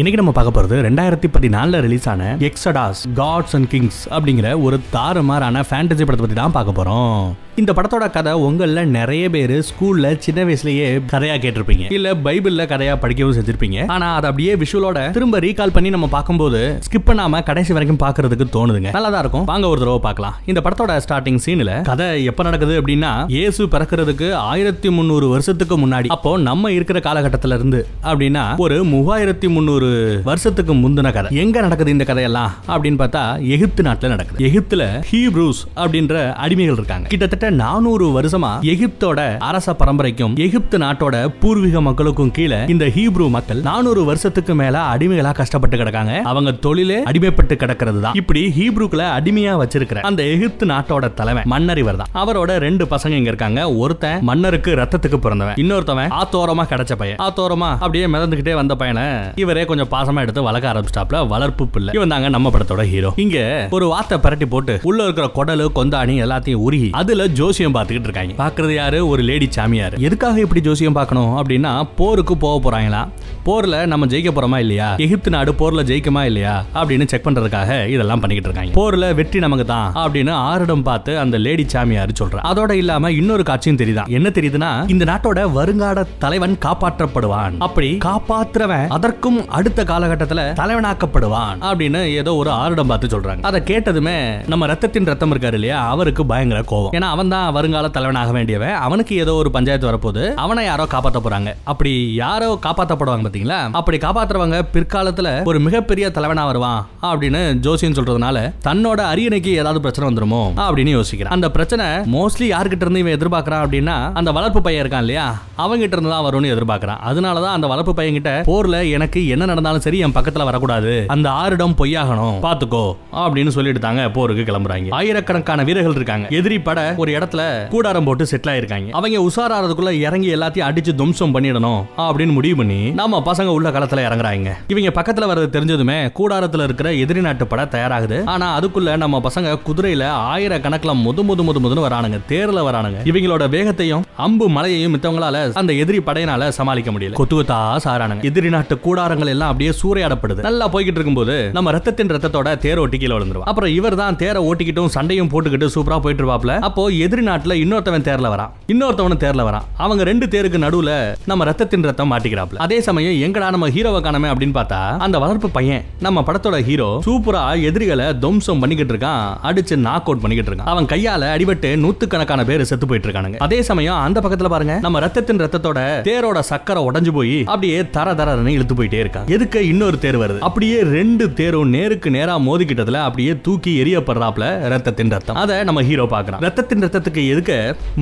இன்னைக்கு நம்ம பார்க்க போறது ரெண்டாயிரத்தி பதினாலில் ரிலீஸ் ஆன எக்ஸடாஸ் காட்ஸ் அண்ட் கிங்ஸ் அப்படிங்கிற ஒரு தாறுமாறான ஃபேண்டசி படத்தை பற்றி தான் பார்க்க போகிறோம் இந்த படத்தோட கதை உங்கள நிறைய பேர் ஸ்கூல்ல சின்ன வயசுலயே கதையா கேட்டிருப்பீங்க. இல்ல பைபிள்ல கதையா படிக்கவும் செஞ்சிருப்பீங்க. ஆனா அதை அப்படியே விஷுவலோட திரும்ப ரீகால் பண்ணி நம்ம பார்க்கும்போது ஸ்கிப் பண்ணாம கடைசி வரைக்கும் பாக்குறதுக்கு தோணுதுங்க. நல்லா தான் இருக்கும். வாங்க ஒரு தடவை பார்க்கலாம். இந்த படத்தோட ஸ்டார்டிங் சீன்ல கதை எப்ப நடக்குது அப்படின்னா இயேசு பிறக்கிறதுக்கு ஆயிரத்தி முந்நூறு வருஷத்துக்கு முன்னாடி. அப்போ நம்ம இருக்கிற காலகட்டத்துல இருந்து அப்படின்னா ஒரு மூவாயிரத்தி முந்நூறு வருஷத்துக்கு முந்தின கதை. எங்க நடக்குது இந்த கதையெல்லாம்? அப்படின்னு பார்த்தா எகிப்து நாட்டுல நடக்குது. எகிப்துல ஹீப்ரூஸ் அப்படின்ற அடிமைகள் இருக்காங்க. கிட்டத்தட்ட நானூறு வருஷமா எகிப்தோட அரச பரம்பரைக்கும் எகிப்து நாட்டோட பூர்வீக மக்களுக்கும் கீழே இந்த ஹீப்ரூ மக்கள் நானூறு வருஷத்துக்கு மேல அடிமைகளா கஷ்டப்பட்டு கிடக்காங்க. அவங்க தொழிலே அடிமைப்பட்டு கிடக்கிறது தான் இப்படி ஹீப்ரூக்களை அடிமையா வச்சிருக்கிற அந்த எகிப்து நாட்டோட தலைவன் மன்னர் இவர் தான் அவரோட ரெண்டு பசங்க இங்க இருக்காங்க. ஒருத்தன் மன்னருக்கு ரத்தத்துக்கு பிறந்தவன். இன்னொருத்தவன் ஆத்தோரமா கிடைச்ச பையன். ஆத்தோரமா அப்படியே மிதந்துகிட்டே வந்த பையனை இவரே கொஞ்சம் பாசமா எடுத்து வளர்க்க ஆரம்பிச்சாப்ல வளர்ப்பு பிள்ளை. இவன் தாங்க நம்ம படத்தோட ஹீரோ இங்க ஒரு வார்த்தை பரட்டி போட்டு உள்ள இருக்கிற குடலு கொந்தாணி எல்லாத்தையும் உருகி அதுல ஜோசியம் பார்த்துக்கிட்டு இருக்காங்க. பாக்குறது யாரு? ஒரு லேடி சாமியார். எதுக்காக இப்படி ஜோசியம் பார்க்கணும் அப்படின்னா போருக்கு போக போறாங்களா? போர்ல நம்ம ஜெயிக்க போறோமா இல்லையா? எகிப்து நாடு போர்ல ஜெயிக்குமா இல்லையா? அப்படின்னு செக் பண்றதுக்காக இதெல்லாம் பண்ணிக்கிட்டு இருக்காங்க. போர்ல வெற்றி நமக்கு தான் அப்படின்னு ஆரிடம் பார்த்து அந்த லேடி சாமியார் சொல்றா. அதோட இல்லாம இன்னொரு காட்சியும் தெரியுதான் என்ன தெரியுதுன்னா இந்த நாட்டோட வருங்கால தலைவன் காப்பாற்றப்படுவான். அப்படி காப்பாற்றுறவன் அதற்கும் அடுத்த காலகட்டத்துல தலைவனாக்கப்படுவான் அப்படின்னு ஏதோ ஒரு ஆரிடம் பார்த்து சொல்றாங்க. அதை கேட்டதுமே நம்ம ரத்தத்தின் ரத்தம் இருக்காரு இல்லையா? அவருக்கு பயங்கர கோவம் ஏன்னா அவன் தான் வருங்கால தலைவனாக வேண்டியவன் அவனுக்கு ஏதோ ஒரு பஞ்சாயத்து வரப்போது அவனை யாரோ காப்பாத்த போறாங்க. அப்படி யாரோ காப்பாத்தப்படுவாங்க பாத்தீங்களா? அப்படி காப்பாத்துறவங்க பிற்காலத்துல ஒரு மிகப்பெரிய தலைவனா வருவான் அப்படின்னு ஜோசியன் சொல்றதுனால தன்னோட அரியணைக்கு ஏதாவது பிரச்சனை வந்துருமோ அப்படின்னு யோசிக்கிறான். அந்த பிரச்சனை மோஸ்ட்லி யார்கிட்ட இருந்து இவன் எதிர்பார்க்கறான் அப்படின்னா அந்த வளர்ப்பு பையன் இருக்கான் இல்லையா? அவங்கிட்ட இருந்து தான் வரும்னு எதிர்பார்க்கறான். அதனாலதான் அந்த வளர்ப்பு பையன் கிட்ட போர்ல எனக்கு என்ன நடந்தாலும் சரி என் பக்கத்துல வரக்கூடாது. அந்த ஆறிடம் பொய்யாகணும். பாத்துக்கோ அப்படின்னு சொல்லிட்டு தாங்க போருக்கு கிளம்புறாங்க. ஆயிரக்கணக்கான வீரர்கள் இருக்காங்க. எதிரி பட ஒரு இடத்துல கூடாரம் போட்டு செட்டில் ஆயிருக்காங்க. அவங்க உசாராறதுக்குள்ள இறங்கி எல்லாத்தையும் அடிச்சு தும்சம் பண்ணிடணும் அப்படின்னு முடிவு பண்ணி நம்ம பசங்க உள்ள களத்துல இறங்குறாங்க. இவங்க பக்கத்துல வர்றது தெரிஞ்சதுமே கூடாரத்துல இருக்கிற எதிரி நாட்டு பட தயாராகுது. ஆனா அதுக்குள்ள நம்ம பசங்க குதிரையில ஆயிரக்கணக்கில் முது முது முது முதுன்னு வரானுங்க. தேர்ல வரானுங்க. இவங்களோட வேகத்தையும் அம்பு மலையையும் மித்தவங்களால அந்த எதிரி படையினால சமாளிக்க முடியல. கொத்து கொத்தா சாரானுங்க எதிரி நாட்டு கூடாரங்கள் எல்லாம் அப்படியே சூறையாடப்படுது. நல்லா போய்கிட்டு இருக்கும்போது நம்ம ரத்தத்தின் ரத்தத்தோட தேர் ஓட்டி கீழே விழுந்துருவோம். அப்புறம் இவர் தான் தேரை ஓட்டிக்கிட்டும் சண்டையும் போட்டுக்கிட்டு சூப்பரா போயிட்டு இருப்பாப்ல. அப்போ எதிரி நாட்டில் இன்னொருத்தவன் தேர்ல வரான் இன்னொருத்தவனும் தேர்ல வரான் அவங்க ரெண்டு தேருக்கு நடுவில் நம்ம ரத்தத்தின் ரத்தம் மாட்டிக்கிறாப்ல. அதே சமயம் எங்கடா நம்ம ஹீரோவை காணமே அப்படின்னு பார்த்தா அந்த வளர்ப்பு பையன் நம்ம படத்தோட ஹீரோ சூப்பரா எதிரிகளை துவம்சம் பண்ணிக்கிட்டு இருக்கான் அடிச்சு நாக் அவுட் பண்ணிக்கிட்டு இருக்கான். அவன் கையால அடிபட்டு நூத்துக்கணக்கான பேர் செத்து போயிட்டு இருக்கானுங்க. அதே சமயம் அந்த பக்கத்துல பாருங்க நம்ம ரத்தத்தின் ரத்தத்தோட தேரோட சக்கரை உடஞ்சு போய் அப்படியே தர தரன்னு இழுத்து போயிட்டே இருக்கான். எதுக்கு இன்னொரு தேர் வருது? அப்படியே ரெண்டு தேரும் நேருக்கு நேரா மோதிக்கிட்டதுல அப்படியே தூக்கி எரியப்படுறாப்ல ரத்தத்தின் ரத்தம். அதை நம்ம ஹீரோ பாக்குறான் ரத்தத்தின் ரத்தத்துக்கு எதுக்க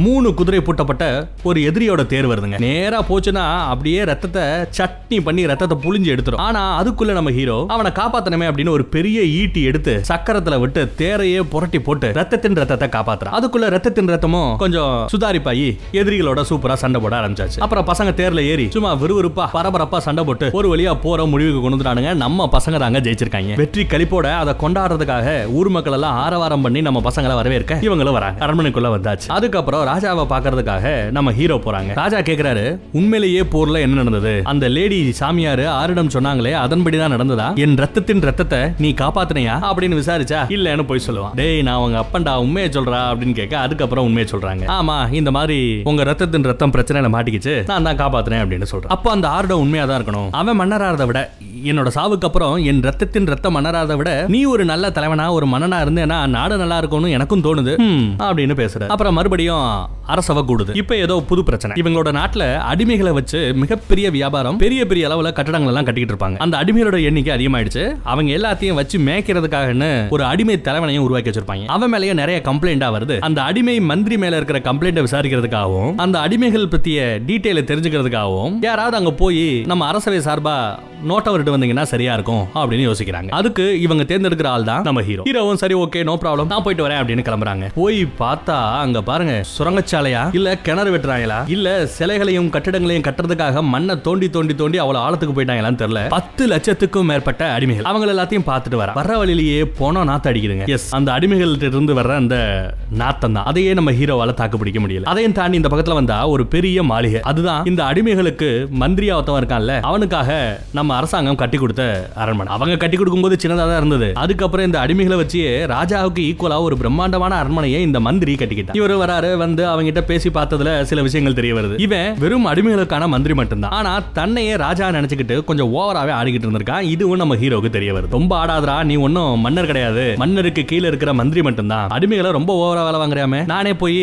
மூணு குதிரை பூட்டப்பட்ட ஒரு எதிரியோட தேர் வருதுங்க. நேரா போச்சுன்னா அப்படியே ரத்தத்தை சட்னி பண்ணி ரத்தத்தை புளிஞ்சு எடுத்துரும். ஆனா அதுக்குள்ள நம்ம ஹீரோ அவனை காப்பாத்தனமே அப்படின்னு ஒரு பெரிய ஈட்டி எடுத்து சக்கரத்துல விட்டு தேரையே புரட்டி போட்டு ரத்தத்தின் ரத்தத்தை காப்பாத்துறான். அதுக்குள்ள ரத்தத்தின் ரத்தமும் கொஞ்சம் சுதாரிப்பாயி எதிரிகளோட சூப்பரா சண்டை போட ஆரம்பிச்சாச்சு. அப்புறம் பசங்க தேர்ல ஏறி சும்மா விறுவிறுப்பா பரபரப்பா சண்டை போட்டு ஒரு வழியா போற முடிவுக்கு கொண்டு வந்துட்டானுங்க. நம்ம பசங்க தாங்க ஜெயிச்சிருக்காங்க. வெற்றி கழிப்போட அதை கொண்டாடுறதுக்காக ஊர் மக்கள் எல்லாம் ஆரவாரம் பண்ணி நம்ம பசங்களை வரவேற்க இவங்களும் வராங்க. அரண்மனை அரண்மனைக்குள்ள வந்தாச்சு. அதுக்கப்புறம் ராஜாவை பாக்குறதுக்காக நம்ம ஹீரோ போறாங்க. ராஜா கேக்குறாரு உண்மையிலேயே போர்ல என்ன நடந்தது? அந்த லேடி சாமியாரு ஆரிடம் சொன்னாங்களே அதன்படிதான் நடந்ததா? என் ரத்தத்தின் ரத்தத்தை நீ காப்பாத்தினியா? அப்படின்னு விசாரிச்சா இல்லன்னு போய் சொல்லுவான். டேய் நான் உங்க அப்பன்டா உண்மையை சொல்றா? அப்படின்னு கேட்க அதுக்கப்புறம் உண்மையை சொல்றாங்க. ஆமா இந்த மாதிரி உங்க ரத்தத்தின் ரத்தம் பிரச்சனையில மாட்டிக்கிச்சு. நான் தான் காப்பாத்துறேன் அப்படின்னு சொல்றேன். அப்போ அந்த ஆரிடம் உண்மையா தான் இருக்கணும். அவன் மன்னராறதை விட என்னோட சாவுக்கு அப்புறம் என் ரத்தத்தின் ரத்தம் மன்னராறதை விட நீ ஒரு நல்ல தலைவனா ஒரு மன்னனா இருந்தேன்னா நாடு நல்லா இருக்கும்னு எனக்கும் தோணுது. அப்படின்னு பேசுற. அப்புறம் மறுபடியும் அரசவை கூடுது. இப்ப ஏதோ புது பிரச்சனை. இவங்களோட நாட்டுல அடிமைகளை வச்சு மிகப்பெரிய வியாபாரம் பெரிய பெரிய அளவுல கட்டடங்கள் எல்லாம் கட்டிக்கிட்டு இருப்பாங்க. அந்த அடிமைகளோட எண்ணிக்கை அதிகமாயிடுச்சு. அவங்க எல்லாத்தையும் வச்சு மேய்க்கிறதுக்காகன்னு ஒரு அடிமை தலைவனையும் உருவாக்கி வச்சிருப்பாங்க. அவன் மேலேயே நிறைய கம்ப்ளைண்டா வருது. அந்த அடிமை மந்திரி மேல இருக்கிற கம்ப்ளைண்ட்டை விசாரிக்கிறதுக்காகவும் அந்த அடிமைகள் பத்திய டீட்டெயில தெரிஞ்சுக்கிறதுக்காகவும் யாராவது அங்க போய் நம்ம அரசவை சார்பா நோட்டை கொண்டு வந்தீங்கன்னா சரியா இருக்கும் அப்படின்னு யோசிக்கிறாங்க. அதுக்கு இவங்க தேர்ந்தெடுக்கிற ஆள் தான் நம்ம ஹீரோ ஹீரோவும் சரி ஓகே நோ ப்ராப்ளம் நான் போயிட்டு வரேன் அப்படின்னு கிளம்புறாங்க. போய் பார்த்தா அங்க பாருங்க சுரங்கச்சாலையா? இல்ல கிணறு வெட்டுறாங்களா? இல்ல சிலைகளையும் கட்டிடங்களையும் கட்டுறதுக்காக மண்ணை தோண்டி தோண்டி தோண்டி அவ்வளவு ஆழத்துக்கு போயிட்டாங்களான்னு தெரியல. பத்து லட்சத்துக்கும் மேற்பட்ட அடிமைகள். அவங்க எல்லாத்தையும் பார்த்துட்டு வர. வர வழியிலேயே போனோம் நாத்த அடிக்குதுங்க. எஸ் அந்த அடிமைகள்ட்ட இருந்து வர்ற அந்த நாத்தம் தான். அதையே நம்ம ஹீரோவால தாக்கு பிடிக்க முடியல. அதையும் தாண்டி இந்த பக்கத்துல வந்தா ஒரு பெரிய மாளிகை. அதுதான் இந்த அடிமைகளுக்கு மந்திரியா ஒருத்தவன் இருக்கான்ல அவனுக்காக நம்ம அரசாங்கம் ராஜாவும் கட்டி கொடுத்த அரண்மனை. அவங்க கட்டி கொடுக்கும்போது சின்னதாக தான் இருந்தது. அதுக்கப்புறம் இந்த அடிமைகளை வச்சு ராஜாவுக்கு ஈக்குவலாக ஒரு பிரம்மாண்டமான அரண்மனையை இந்த மந்திரி கட்டிக்கிட்டான். இவர் வராரு வந்து அவங்ககிட்ட பேசி பார்த்ததுல சில விஷயங்கள் தெரிய வருது. இவன் வெறும் அடிமைகளுக்கான மந்திரி மட்டும்தான். ஆனா தன்னையே ராஜா நினைச்சுக்கிட்டு கொஞ்சம் ஓவராவே ஆடிக்கிட்டு இருந்திருக்கான். இதுவும் நம்ம ஹீரோக்கு தெரிய வருது. ரொம்ப ஆடாதரா நீ ஒன்னும் மன்னர் கிடையாது. மன்னருக்கு கீழே இருக்கிற மந்திரி மட்டும்தான். அடிமைகளை ரொம்ப ஓவரா வேலை வாங்குறாம நானே போய்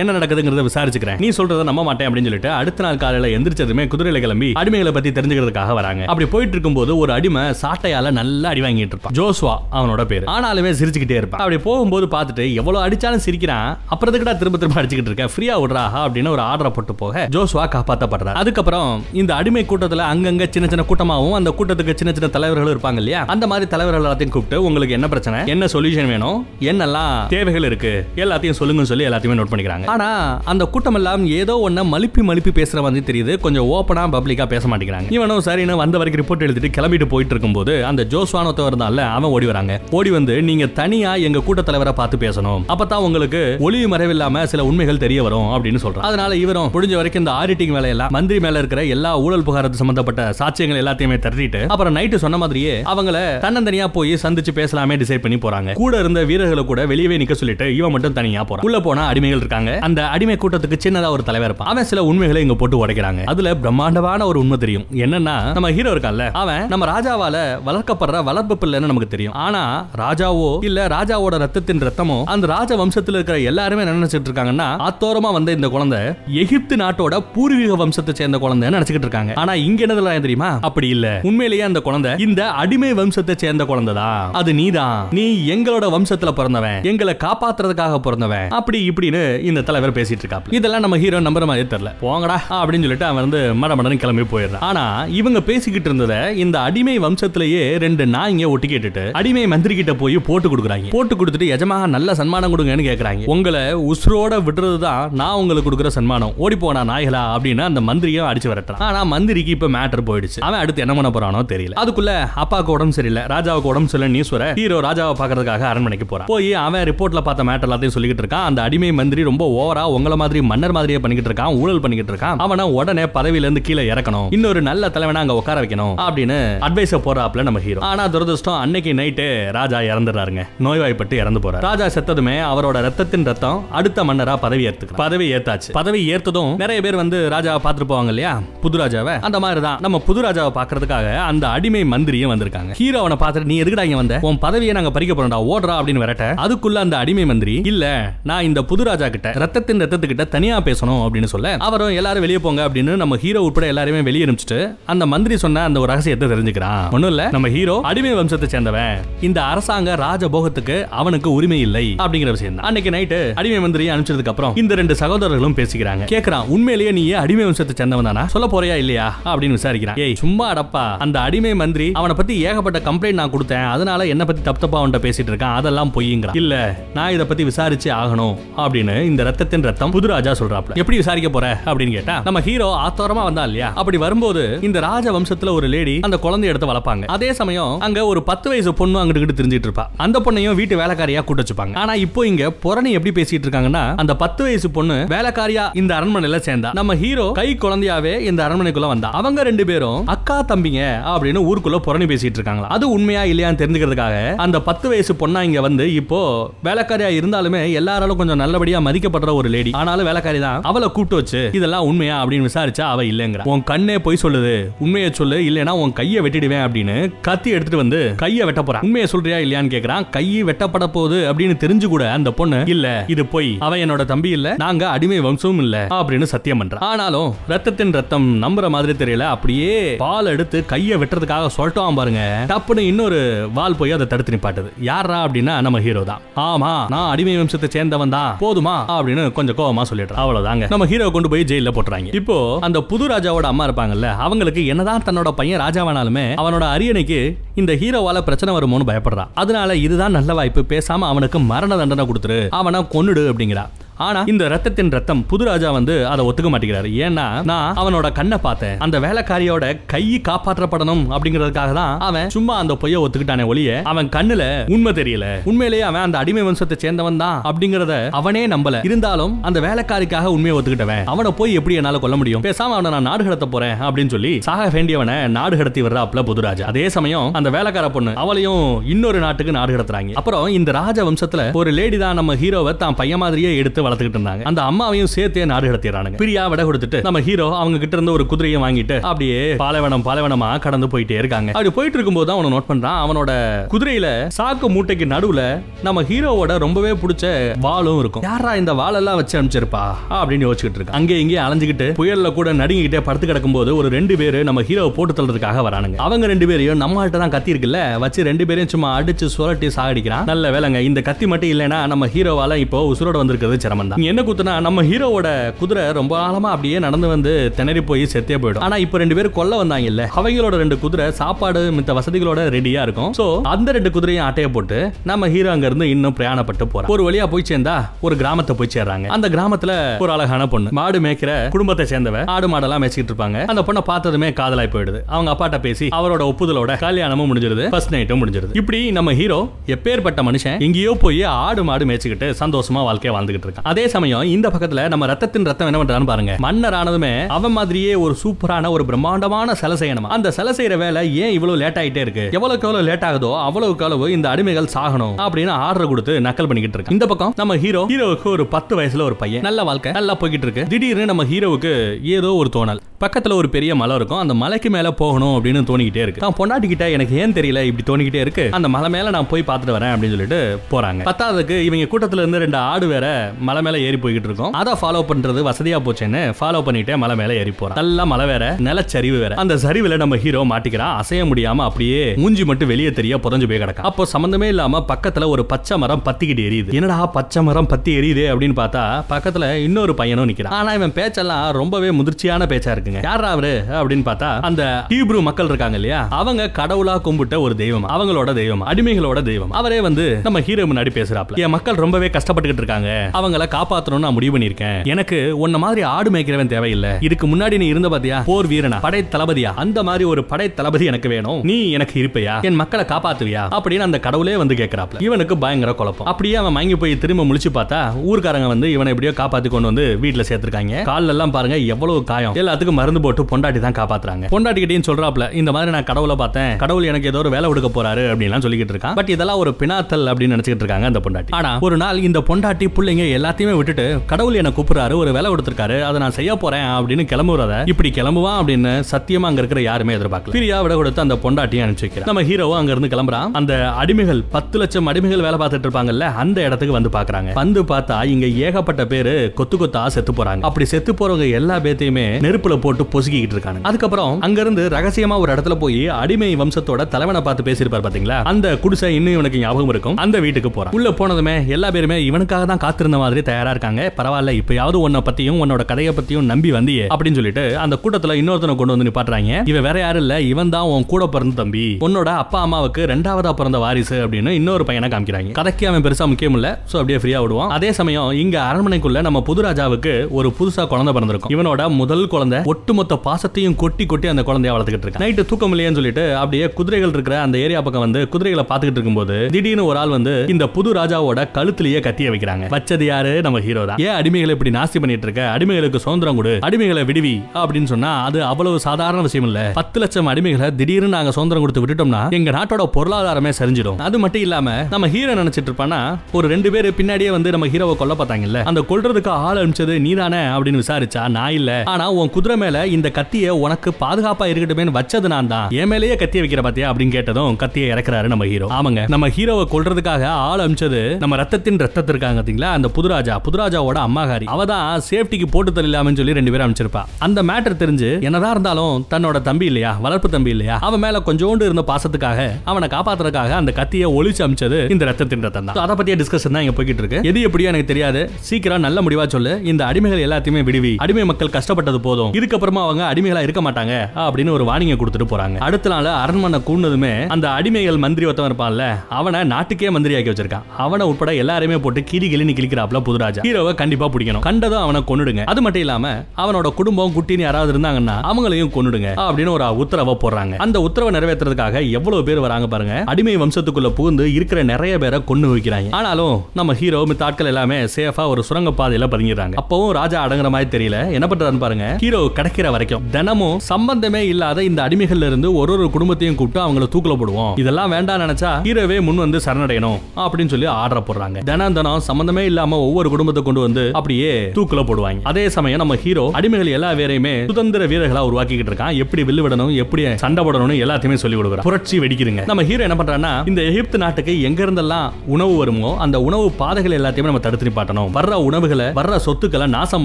என்ன நடக்குதுங்கிறத விசாரிச்சுக்கிறேன். நீ சொல்றதை நம்ப மாட்டேன் அப்படின்னு சொல்லிட்டு அடுத்த நாள் காலையில எந்திரிச்சதுமே குதிரையில கிளம்பி அடிமைகளை பத்தி தெரிஞ்சுக்கிறதுக்காக வராங்க. அப்படி போயிட்டு போகும்போது ஒரு அடிமை சாட்டையால நல்லா அடி வாங்கிட்டு இருப்பான். ஜோஸ்வா அவனோட பேரு. ஆனாலுமே சிரிச்சுக்கிட்டே இருப்பான். அப்படி போகும்போது பார்த்துட்டு எவ்வளவு அடிச்சாலும் சிரிக்கிறான். அப்புறம் திரும்ப திரும்ப அடிச்சுக்கிட்டு இருக்க? ஃப்ரீயா விடுறா அப்படின்னு ஒரு ஆர்டரை போட்டு போக ஜோஸ்வா காப்பாத்தப்படுறார். அதுக்கப்புறம் இந்த அடிமை கூட்டத்துல அங்கங்க சின்ன சின்ன கூட்டமாவும் அந்த கூட்டத்துக்கு சின்ன சின்ன தலைவர்களும் இருப்பாங்க இல்லையா? அந்த மாதிரி தலைவர்கள் எல்லாத்தையும் கூப்பிட்டு உங்களுக்கு என்ன பிரச்சனை? என்ன சொல்யூஷன் வேணும்? என்னெல்லாம் தேவைகள் இருக்கு? எல்லாத்தையும் சொல்லுங்கன்னு சொல்லி எல்லாத்தையுமே நோட் பண்ணிக்கிறாங்க. ஆனா அந்த கூட்டம் எல்லாம் ஏதோ ஒண்ண மலிப்பி மலிப்பி பேசுற மாதிரி தெரியுது. கொஞ்சம் ஓப்பனா பப்ளிக்கா பேச மாட்டேங்கிறாங்க. இவனும் சரின்னு வந்த வரைக்கும் ரிப்போர்ட் எழுதி எழுதிட்டு கிளம்பிட்டு போயிட்டு இருக்கும்போது அந்த ஜோஸ்வானத்தவர் இருந்தால அவன் ஓடி வராங்க. ஓடி வந்து நீங்க தனியா எங்க கூட்ட தலைவரை பார்த்து பேசணும். அப்பதான் உங்களுக்கு ஒளிவு மறைவில்லாம சில உண்மைகள் தெரிய வரும் அப்படின்னு சொல்றான். அதனால இவரும் முடிஞ்ச வரைக்கும் இந்த ஆடிட்டிங் வேலையெல்லாம் மந்திரி மேல இருக்கிற எல்லா ஊழல் புகாரத்து சம்பந்தப்பட்ட சாட்சியங்கள் எல்லாத்தையுமே தட்டிட்டு அப்புறம் நைட்டு சொன்ன மாதிரியே அவங்கள தன்னந்தனியா போய் சந்திச்சு பேசலாமே டிசைட் பண்ணி போறாங்க. கூட இருந்த வீரர்களை கூட வெளியவே நிக்க சொல்லிட்டு இவன் மட்டும் தனியா போறான். உள்ள போனா அடிமைகள் இருக்காங்க. அந்த அடிமை கூட்டத்துக்கு சின்னதா ஒரு தலைவர் இருப்பான். அவன் சில உண்மைகளை இங்க போட்டு உடைக்கிறாங்க. அதுல பிரம்மாண்டமான ஒரு உண்மை தெரியும். என்னன்னா நம்ம ஹீரோ இருக்கான்ல அவன் அவன் நம்ம ராஜாவால வளர்க்கப்படுற வளர்ப்பு பிள்ளைன்னு நமக்கு தெரியும். ஆனா ராஜாவோ இல்ல ராஜாவோட ரத்தத்தின் ரத்தமோ அந்த ராஜ வம்சத்துல இருக்கிற எல்லாருமே நினைச்சிட்டு இருக்காங்கன்னா ஆத்தோரமா வந்த இந்த குழந்தை எகிப்து நாட்டோட பூர்வீக வம்சத்தை சேர்ந்த குழந்தைன்னு நினைச்சிட்டு இருக்காங்க. ஆனா இங்க என்னதுல தெரியுமா? அப்படி இல்ல. உண்மையிலேயே அந்த குழந்தை இந்த அடிமை வம்சத்தை சேர்ந்த குழந்தை தான் அது நீதான் நீ எங்களோட வம்சத்துல பிறந்தவன். எங்களை காப்பாத்துறதுக்காக பிறந்தவன். அப்படி இப்படின்னு இந்த தலைவர் பேசிட்டு இருக்காப்ல இதெல்லாம் நம்ம ஹீரோ நம்புற மாதிரி தெரியல. போங்கடா அப்படின்னு சொல்லிட்டு அவன் வந்து மட மடன்னு கிளம்பி போயிடுறான். ஆனா இவங்க பேசிக்கிட்டு இருந்ததை இந்த அடிமை வம்சத்திலேயே ரெண்டு நாய்ங்க ஒட்டி கேட்டுட்டு அடிமை மந்திரி கிட்ட போய் போட்டு கொடுக்குறாங்க. போட்டு கொடுத்துட்டு எஜமாக நல்ல சன்மானம் கொடுங்கன்னு கேட்கறாங்க உங்களை உசுரோட விடுறது தான் நான் உங்களுக்கு கொடுக்குற சன்மானம். ஓடி போனா நாய்களா அப்படின்னு அந்த மந்திரியும் அடிச்சு வரட்டான் ஆனா மந்திரிக்கு இப்ப மேட்டர் போயிடுச்சு. அவன் அடுத்து என்ன பண்ண போறானோ தெரியல. அதுக்குள்ள அப்பாவுக்கு உடம்பு சரியில்லை. ராஜாவுக்கு உடம்பு சரியில்லை. நியூஸ் வர ஹீரோ ராஜாவை பாக்குறதுக்காக அரண்மனைக்கு போறான். போய் அவன் ரிப்போர்ட்ல பார்த்த மேட்டர் எல்லாத்தையும் சொல்லிக்கிட்டு இருக்கான். அந்த அடிமை மந்திரி ரொம்ப ஓவரா உங்களை மாதிரி மன்னர் மாதிரியே பண்ணிக்கிட்டு இருக்கான். ஊழல் பண்ணிக்கிட்டு இருக்கான். அவனை உடனே பதவியில இருந்து கீழே இறக்கணும். இன்னொரு நல்ல தலைவனா அங்க உட்கார வைக்கணும் அப்படின்னு அட்வைஸ போறாப்ல நம்ம ஹீரோ ஆனா துரதிருஷ்டம் அன்னைக்கு நைட்டு ராஜா இறந்துடுறாருங்க. நோய்வாய்ப்பட்டு இறந்து போறாரு. ராஜா செத்ததுமே அவரோட ரத்தத்தின் ரத்தம் அடுத்த மன்னரா பதவி ஏத்துக்கு பதவி ஏத்தாச்சு. பதவி ஏத்ததும் நிறைய பேர் வந்து ராஜாவை பார்த்துட்டு போவாங்க இல்லையா? புது ராஜாவை. அந்த மாதிரி தான் நம்ம புது ராஜாவை பாக்குறதுக்காக அந்த அடிமை மந்திரியும் வந்திருக்காங்க. ஹீரோ அவனை பார்த்துட்டு நீ எதுக்குடா இங்க வந்த? உன் பதவியை நாங்க பறிக்க போறோம்டா ஓடுறா அப்படின்னு விரட்ட அதுக்குள்ள அந்த அடிமை மந்திரி இல்ல நான் இந்த புது ராஜா கிட்ட ரத்தத்தின் ரத்தத்துக்கிட்ட தனியா பேசணும் அப்படின்னு சொல்ல அவரும் எல்லாரும் வெளியே போங்க அப்படின்னு நம்ம ஹீரோ உட்பட எல்லாருமே வெளியே அனுப்பிச்சிட்டு அந்த மந்திரி சொன்ன அந்த ஒரு ரகசியத்தை தெரிஞ்சுக்கிறான். ஒண்ணும் இல்ல. நம்ம ஹீரோ அடிமை வம்சத்தை சேர்ந்தவன். இந்த அரசாங்க ராஜபோகத்துக்கு அவனுக்கு உரிமை இல்லை அப்படிங்கிற விஷயம் தான். அன்னைக்கு நைட்டு அடிமை மந்திரியை அனுப்பிச்சதுக்கு அப்புறம் இந்த ரெண்டு சகோதரர்களும் பேசிக்கிறாங்க. கேக்குறான் உண்மையிலேயே நீ அடிமை வம்சத்தை சேர்ந்தவன் தானா? சொல்ல போறியா இல்லையா? அப்படின்னு விசாரிக்கிறான். ஏய் சும்மா அடப்பா. அந்த அடிமை மந்திரி அவனை பத்தி ஏகப்பட்ட கம்ப்ளைண்ட் நான் கொடுத்தேன். அதனால என்ன பத்தி தப்பு தப்பா அவன்கிட்ட பேசிட்டு இருக்கான். அதெல்லாம் பொய்யுங்கிறான் இல்ல நான் இத பத்தி விசாரிச்சு ஆகணும். அப்படின்னு இந்த ரத்தத்தின் ரத்தம் புதுராஜா சொல்றாப்ல. எப்படி விசாரிக்க போற? அப்படின்னு கேட்டா நம்ம ஹீரோ ஆத்தோரமா வந்தா இல்லையா? அப்படி வரும்போது இந்த ராஜ வம்சத்துல ஒரு லேடி அந்த குழந்தை எடுத்து வளர்ப்பாங்க. அதே சமயம் அங்க ஒரு பத்து வயசு பொண்ணு அங்கிட்டு தெரிஞ்சிட்டு இருப்பா. அந்த பொண்ணையும் வீட்டு வேலைக்காரியா கூட்ட வச்சுப்பாங்க. ஆனா இப்போ இங்க புறணி எப்படி பேசிட்டு இருக்காங்கன்னா அந்த பத்து வயசு பொண்ணு வேலைக்காரியா இந்த அரண்மனையில சேர்ந்தா. நம்ம ஹீரோ கை குழந்தையாவே இந்த அரண்மனைக்குள்ள வந்தா. அவங்க ரெண்டு பேரும் அக்கா தம்பிங்க அப்படின்னு ஊருக்குள்ள புறணி பேசிட்டு இருக்காங்களா? அது உண்மையா இல்லையான்னு தெரிஞ்சுக்கிறதுக்காக அந்த பத்து வயசு பொண்ணா இங்க வந்து இப்போ வேலைக்காரியா இருந்தாலுமே எல்லாராலும் கொஞ்சம் நல்லபடியா மதிக்கப்படுற ஒரு லேடி ஆனாலும் வேலைக்காரி தான். அவளை கூப்பிட்டு வச்சு இதெல்லாம் உண்மையா? அப்படின்னு விசாரிச்சா அவ இல்லைங்கிற. உன் கண்ணே போய் சொல்லுது. உண்மையை சொல்லு. இல்லைன்னா உன் கையை வெட்டிடுவேன் அப்படின்னு கத்தி எடுத்துட்டு வந்து கையை வெட்ட போறான். உண்மையை சொல்றியா இல்லையான்னு கேக்குறான். கை வெட்டப்பட போகுது அப்படின்னு தெரிஞ்சு கூட அந்த பொண்ணு இல்ல இது போய். அவன் என்னோட தம்பி இல்ல. நாங்க அடிமை வம்சமும் இல்ல. அப்படின்னு சத்தியம் பண்றான். ஆனாலும் ரத்தத்தின் ரத்தம் நம்புற மாதிரி தெரியல. அப்படியே பால் எடுத்து கையை வெட்டுறதுக்காக சொல்லிட்டோம் பாருங்க. டப்புன்னு இன்னொரு வால் போய் அதை தடுத்து நிப்பாட்டுது. யாரா அப்படின்னா நம்ம ஹீரோ தான். ஆமா நான் அடிமை வம்சத்தை சேர்ந்தவன் தான். போதுமா? அப்படின்னு கொஞ்சம் கோவமா சொல்லிடுறான். அவ்வளவுதாங்க. நம்ம ஹீரோ கொண்டு போய் ஜெயில போட்டுறாங்க. இப்போ அந்த புது ராஜாவோட அம்மா இருப்பாங்கல்ல அவங்களுக்கு என்னதான் தன்னோட பையன் ராஜா ராஜாவானாலுமே அவனோட அரியணைக்கு இந்த ஹீரோவால பிரச்சனை வருமோன்னு பயப்படுறான் அதனால இதுதான் நல்ல வாய்ப்பு. பேசாம அவனுக்கு மரண தண்டனை கொடுத்துரு. அவனை கொன்னுடு அப்படிங்கிறா. ஆனா இந்த ரத்தத்தின் ரத்தம் புதுராஜா வந்து அதை ஒத்துக்க மாட்டேங்கிறாரு. ஏன்னா நான் அவனோட கண்ணை பார்த்தேன். அந்த வேலைக்காரியோட கை காப்பாற்றப்படணும் அப்படிங்கிறதுக்காக தான் அவன் சும்மா அந்த பொய்ய ஒத்துக்கிட்டானே ஒளிய அவன் கண்ணுல உண்மை தெரியல. உண்மையிலேயே அவன் அந்த அடிமை வம்சத்தை சேர்ந்தவன் தான் அப்படிங்கறத அவனே நம்பல. இருந்தாலும் அந்த வேலைக்காரிக்காக உண்மையை ஒத்துக்கிட்டவன். அவனை போய் எப்படி என்னால கொல்ல முடியும்? பேசாம அவனை நான் நாடு கடத்த போறேன் அப்படின்னு சொல்லி சாக வேண்டியவனை நாடு கடத்தி வர்றாப்ல புதுராஜா அதே சமயம் அந்த வேலைக்கார பொண்ணு அவளையும் இன்னொரு நாட்டுக்கு நாடு கடத்துறாங்க. அப்புறம் இந்த ராஜ வம்சத்துல ஒரு லேடி தான் நம்ம ஹீரோவை தான் பையன் மாதிரியே எடுத்து வளர்த்துக்கிட்டு இருந்தாங்க. அந்த அம்மாவையும் சேர்த்தே நாடு கடத்திடுறாங்க பிரியா விட கொடுத்துட்டு நம்ம ஹீரோ அவங்க கிட்ட இருந்து ஒரு குதிரையை வாங்கிட்டு அப்படியே பாலைவனம் பாலைவனமா கடந்து போயிட்டே இருக்காங்க. அப்படி போயிட்டு இருக்கும்போது தான் அவனை நோட் பண்றான். அவனோட குதிரையில சாக்கு மூட்டைக்கு நடுவுல நம்ம ஹீரோவோட ரொம்பவே பிடிச்ச வாளும் இருக்கும். யாரா இந்த வாளெல்லாம் வச்சு அனுப்பிச்சிருப்பா? அப்படின்னு யோசிச்சுட்டு இருக்கு அங்கே இங்கே அலைஞ்சுக்கிட்டு புயல்ல கூட நடுங்கிட்டே படுத்து கிடக்கும்போது ஒரு ரெண்டு பேரு நம்ம ஹீரோ போட்டு தள்ளுறதுக்காக வரானுங்க. அவங்க ரெண்டு பேரையும் நம்மள்ட்ட தான் கத்தி இருக்குல்ல வச்சு ரெண்டு பேரையும் சும்மா அடிச்சு சுரட்டி சாகடிக்கிறான். நல்ல வேலைங்க இந்த கத்தி மட்டும் இல்லைன்னா நம்ம ஹீரோவால இப்போ உசுரோட வந்திருக்கிறது சிரமம் தான். என்ன குத்துனா நம்ம ஹீரோவோட குதிரை ரொம்ப காலமா அப்படியே நடந்து வந்து திணறி போய் செத்தே போயிடும். ஆனா இப்போ ரெண்டு பேரும் கொல்ல வந்தாங்க இல்ல அவங்களோட ரெண்டு குதிரை சாப்பாடு மித்த வசதிகளோட ரெடியா இருக்கும். சோ அந்த ரெண்டு குதிரையும் அட்டைய போட்டு நம்ம ஹீரோ அங்க இருந்து இன்னும் பிரயாணப்பட்டு போறோம் ஒரு வழியா போய் சேர்ந்தா ஒரு கிராமத்தை போய் சேர்றாங்க. அந்த கிராமத்துல ஒரு அழகான பொண்ணு. மாடு மேய்க்கிற குடும்பத்தை சேர்ந்தவ ஆடு மாடெல்லாம் மேய்ச்சிட்டு இருப்பாங்க. அந்த பொண்ணை பார்த்ததுமே காதலாய் போயிடுது. அவங்க அப்பாட்ட பேசி அவரோட ஒப்புதலோட கல்யாணமும் முடிஞ்சிருது ஃபர்ஸ்ட் நைட்டும் முடிஞ்சிருது. இப்படி நம்ம ஹீரோ எப்பேற்பட்ட மனுஷன் எங்கேயோ போய் ஆடு மாடு மேய்ச்சிக்கிட்டு சந்தோஷமா வாழ்க்கைய வாழ்ந்துகிட்டு இருக்கான். அதே சமயம் இந்த பக்கத்துல நம்ம ரத்தத்தின் ரத்தம் என்ன பண்றான்னு பாருங்க. மன்னர் ஆனதுமே அவன் மாதிரியே ஒரு சூப்பரான ஒரு பிரம்மாண்டமான சிலை செய்யணும்? அந்த சிலை செய்யற வேலை ஏன் இவ்வளவு லேட் ஆயிட்டே இருக்கு? எவ்வளவுக்கு எவ்வளவு லேட் ஆகுதோ அவ்வளவுக்கு அளவு இந்த அடிமைகள் சாகணும் அப்படின்னு ஆர்டர் கொடுத்து நக்கல் பண்ணிக்கிட்டு இருக்கு இந்த பக்கம் நம்ம ஹீரோ ஹீரோவுக்கு ஒரு பத்து வயசுல ஒரு பையன். நல்ல வாழ்க்கை நல்லா போய்கிட்டு இருக்கு. திடீர்னு நம்ம ஹீரோவுக்கு ஏதோ ஒரு தோணல். பக்கத்துல ஒரு பெரிய மலை இருக்கும். அந்த மலைக்கு மேல போகணும் அப்படின்னு தோணிக்கிட்டே இருக்கு. தான் பொண்டாட்டிக்கிட்ட எனக்கு ஏன் தெரியல இப்படி தோணிக்கிட்டே இருக்கு? அந்த மலை மேல நான் போய் பார்த்துட்டு வரேன் அப்படின்னு சொல்லிட்டு போறாங்க. பத்தாவதுக்கு இவங்க கூட்டத்துல இருந்து ரெண்டு ஆடு வேற மலை மேல ஏறி போய்கிட்டு இருக்கும். அதை ஃபாலோ பண்றது வசதியா போச்சுன்னு ஃபாலோ பண்ணிட்டே மலை மேல ஏறி போறோம் நல்லா மலை வேற நிலச்சரிவு வேற. அந்த சரிவுல நம்ம ஹீரோ மாட்டிக்கிறான் அசைய முடியாம அப்படியே மூஞ்சி மட்டும் வெளியே தெரிய புதஞ்சு போய் கிடக்கும் அப்போ சம்மந்தமே இல்லாம பக்கத்துல ஒரு பச்சை மரம் பத்திக்கிட்டு எரியுது. என்னடா பச்சை மரம் பத்தி எரியுதே அப்படின்னு பார்த்தா பக்கத்துல இன்னொரு பையனும் நிக்கிறான். ஆனா இவன் பேச்செல்லாம் ரொம்பவே முதிர்ச்சியான பேச்சா இருக்குங்க. யாரா அவரு? அப்படின்னு பார்த்தா அந்த ஹீப்ரு மக்கள் இருக்காங்க இல்லையா? அவங்க கடவுளா கும்பிட்ட ஒரு தெய்வம் அவங்களோட தெய்வம் அடிமைகளோட தெய்வம். அவரே வந்து நம்ம ஹீரோ முன்னாடி பேசுறாப்ல. என் மக்கள் ரொம்பவே கஷ்டப்பட்டுக்கிட்டு இருக்காங்க. அவங்கள காப்பாத்தணும்னு நான் முடிவு பண்ணியிருக்கேன். எனக்கு உன்ன மாதிரி ஆடு மேய்க்கிறவன் தேவையில்லை. இதுக்கு முன்னாடி நீ இருந்த பாத்தியா? போர் வீரனா? படை தளபதியா அந்த மாதிரி ஒரு படை தளபதி எனக்கு வேணும். நீ எனக்கு இருப்பையா? என் மக்களை காப்பாத்துவியா? அப்படின்னு அந்த கடவுளே வந்து கேட்கிறாப்ல. இவனுக்கு பயங்கர குழப்பம். அப்படியே அவன் வாங்கி போய் திரும்ப முழிச்சு பார்த்தா ஊர்க்காரங்க வந்து இவனை எப்படியோ காப்பாத்தி கொண்டு வந்து வீட்டுல சேர்த்திருக்காங்க. கால்ல எல்லாம் பாருங்க எவ்வளவு காயம். எல்லாத்துக்கும் மருந்து போட்டு பொண்டாட்டி தான் காப்பாத்துறாங்க. பொண்டாட்டிகிட்டையும் சொல்றாப்ல இந்த மாதிரி நான் கடவுளை பார்த்தேன். கடவுள் எனக்கு ஏதோ ஒரு வேலை கொடுக்க போறாரு அப்படின்னு சொல்லிக்கிட்டு இருக்கான். பட் இதெல்லாம் ஒரு பினாத்தல் அப்படின்னு நினைச்சிட்டு இருக்காங்க அந்த பொண்டாட்டி. ஆனா ஒரு நாள் இந்த பொண்டாட்டி பிள்ளைங்க எல்லாத்தையுமே விட்டுட்டு கடவுள் என்ன கூப்பிடுறாரு ஒரு வேலை கொடுத்துருக்காரு அதை நான் செய்ய போறேன் அப்படின்னு கிளம்புறத இப்படி கிளம்புவான் அப்படின்னு சத்தியமா அங்க இருக்கிற யாருமே எதிர்பார்க்கல. பிரியா விட கொடுத்து அந்த பொண்டாட்டியை அனுப்பிச்சு நம்ம ஹீரோவும் அங்க இருந்து கிளம்புறான். அந்த அடிமைகள் பத்து லட்சம் அடிமைகள் வேலை பார்த்துட்டு இருப்பாங்கல்ல அந்த இடத்துக்கு வந்து பாக்குறாங்க வந்து பார்த்தா இங்க ஏகப்பட்ட பேரு கொத்து கொத்தா செத்து போறாங்க. அப்படி செத்து போறவங்க எல்லா பேத்தையுமே நெருப்புல போட்டு பொசுக்கிட்டு இருக்காங்க அதுக்கப்புறம் அங்க இருந்து ரகசியமா ஒரு இடத்துல போய் அடிமை வம்சத்தோட தலைவனை பார்த்து பேசியிருப்பாரு பாத்தீங்களா? அந்த குடிசை இன்னும் இவனுக்கு ஞாபகம் இருக்கும். அந்த வீட்டுக்கு போறான். உள்ள போனதுமே எல்லா பேருமே இவனுக்காக தான் காத்திருந்த மாதிரி தயாரா இருக்காங்க பரவாயில்ல இப்பயாவது உன்னை பத்தியும் உன்னோட கதையை பத்தியும் நம்பி வந்தியே அப்படின்னு சொல்லிட்டு அந்த கூட்டத்துல இன்னொருத்தனை கொண்டு வந்து நிப்பாட்டுறாங்க. இவன் வேற யாரும் இல்ல இவன் தான் உன் கூட பிறந்த தம்பி. உன்னோட அப்பா அம்மாவுக்கு ரெண்டாவதா பிறந்த வாரிசு அப்படின்னு இன்னொரு பையனை காமிக்கிறாங்க. கதைக்கு அவன் பெருசா முக்கியம் இல்ல சோ அப்படியே ஃப்ரீயா விடுவான். அதே சமயம் இங்க அரண்மனைக்குள்ள நம்ம புது ராஜாவுக்கு ஒரு புதுசா குழந்தை பிறந்திருக்கும். இவனோட முதல் குழந்தை ஒட்டுமொத்த பாசத்தையும் கொட்டி கொட்டி அந்த குழந்தைய வளர்த்துக்கிட்டு இருக்கான். நைட்டு தூக்கம் இல்லையேன்னு சொல்லிட்டு அப்படியே குதிரைகள் இருக்கிற அந்த ஏரியா பக்கம் வந்து குதிரைகளை பாத்துக்கிட்டு இருக்கும்போது திடீர்னு ஒரு ஆள் வந்து இந்த புது ராஜாவோட கழுத்திலேயே கத்திய வைக்கிறாங்க. வச்சது யாரு? நம்ம ஹீரோ தான். ஏன் அடிமைகளை இப்படி நாஸ்தி பண்ணிட்டு இருக்க அடிமைகளுக்கு சுதந்திரம் கொடு. அடிமைகளை விடுவி. அப்படின்னு சொன்னா அது அவ்வளவு சாதாரண விஷயம் இல்ல. பத்து லட்சம் அடிமைகளை திடீர்னு நாங்க சுதந்திரம் கொடுத்து விட்டுட்டோம்னா எங்க நாட்டோட பொருளாதாரமே சரிஞ்சிடும். அது மட்டும் இல்லாம நம்ம ஹீரோ நினைச்சிட்டு இருப்பானா ஒரு ரெண்டு பேர் பின்னாடியே வந்து நம்ம ஹீரோவை கொல்ல பார்த்தாங்கல்ல? அந்த கொல்றதுக்கு ஆள் அனுப்பிச்சது நீ தானே அப்படின்னு விசாரிச்சா நான் இல்ல. ஆனா உன் குதிரை மேல இந்த கத்திய உனக்கு பாதுகாப்பா இருக்கட்டுமே வச்சது நான் தான். என் மேலேயே கத்திய வைக்கிற பாத்தியா? அப்படின்னு கேட்டதும் கத்தியை இறக்குறாரு நம்ம ஹீரோ ஆமாங்க. நம்ம ஹீரோவை கொல்றதுக்காக ஆள் அனுப்பிச்சது நம்ம ரத்தத்தின் ரத்தத்திற்காங்க பாத்தீங்களா? அந்த புதுராஜா புதுராஜாவோட அம்மாகாரி. அவ தான் சேஃப்டிக்கு போட்டு தரலாமன்னு சொல்லி ரெண்டு பேரும் அனுப்பிச்சிருப்பா. அந்த மேட்டர் தெரிஞ்சு என்னதான் இருந்தாலும் தன்னோட தம்பி இல்லையா வளர்ப்பு தம்பி இல்லையா அவன் மேல கொஞ்சோண்டு இருந்த பாசத்துக்காக அவனை காப்பாத்துறதுக்காக அந்த கத்தியை ஒளிச்சு அமிச்சது இந்த ரத்தத்தின் ரத்தம் தான். அதை பத்திய டிஸ்கஷன் தான் இங்க போய்கிட்டு இருக்கு எது எப்படியோ எனக்கு தெரியாது. சீக்கிரம் நல்ல முடிவா சொல்லு. இந்த அடிமைகள் எல்லாத்தையுமே விடுவி. அடிமை மக்கள் கஷ்டப்பட்டது போதும். இதுக்கப்புறமா அவங்க அடிமைகளா இருக்க மாட்டாங்க அப்படின்னு ஒரு வாணிங்க கொடுத்துட்டு போறாங்க. அடுத்த நாள் அரண்மனை கூண்டதுமே அந்த அடிமைகள் மந்திரி ஒருத்தவன் இருப்பான்ல அவனை நாட்டுக்கே மந்திரி ஆக்கி வச்சிருக்கான். அவனை உட்பட எல்லாருமே போட்டு கிளி கிளின்னு கிளிக்கிறாப்ல புதுராஜா. ஹீரோவை கண்டிப்பா பிடிக்கணும். கண்டதும் அவனை கொண்டுடுங்க அது மட்டும் இல்லாம அவனோட குடும்பம் குட்டின்னு யாராவது இருந்தாங்கன்னா அவங்களையும் கொண்டுடுங்க அப்படின்னு ஒரு உத்தரவை போடுறாங்க. அந்த உத்தரவை நிறைவேற்றுறதுக்காக எவ்வளவு பேர் வராங்க பாருங்க. அடிமை வம்சத்துக்குள்ள புகுந்து இருக்கிற நிறைய பேரை கொண்டு வைக்கிறாங்க. ஆனாலும் நம்ம ஹீரோ மித்த ஆட்கள் எல்லாமே சேஃபா ஒரு சுரங்க பாதையில பதுங்கிடுறாங்க. அப்பவும் ராஜா அடங்குற மாதிரி தெரியல. என்ன பண்றாருன்னு பாருங்க. ஹீரோ கிடைக்கிற வரைக்கும் தினமும் சம்பந்தமே இல்லாத இந்த அடிமைகள்ல இருந்து ஒரு ஒரு குடும்பத்தையும் கூப்பிட்டு அவங்கள தூக்கில போடுவோம். இதெல்லாம் வேண்டாம் நினைச்சா ஹீரோவே முன் வந்து சரணடையணும் அப்படின்னு சொல்லி ஆர்டர் போடுறாங்க. தினம் தினம் சம்பந்தமே இல்லாம ஒவ்வொரு குடும்பத்தை கொண்டு வந்து அப்படியே தூக்குல போடுவாங்க. அதே சமயம் நம்ம ஹீரோ அடிமைகள் எல்லா வேறையுமே சுதந்திர வீரர்களா உருவாக்கிட்டு இருக்கான். எப்படி வில்லு விடணும் எப்படி சண்டை போடணும் எல்லாத்தையுமே சொல்லி கொடுக்குறான். புரட்சி வெடிக்கிறீங்க நம்ம ஹீரோ என்ன பண்றான்னா இந்த எகிப்து நாட்டுக்கு எங்க இருந்தெல்லாம் உணவு வருமோ அந்த உணவு பாதைகள் எல்லாத்தையுமே நம்ம தடுத்து நிப்பாட்டணும். வர்ற உணவுகளை வர்ற சொத்துக்களை நாசம்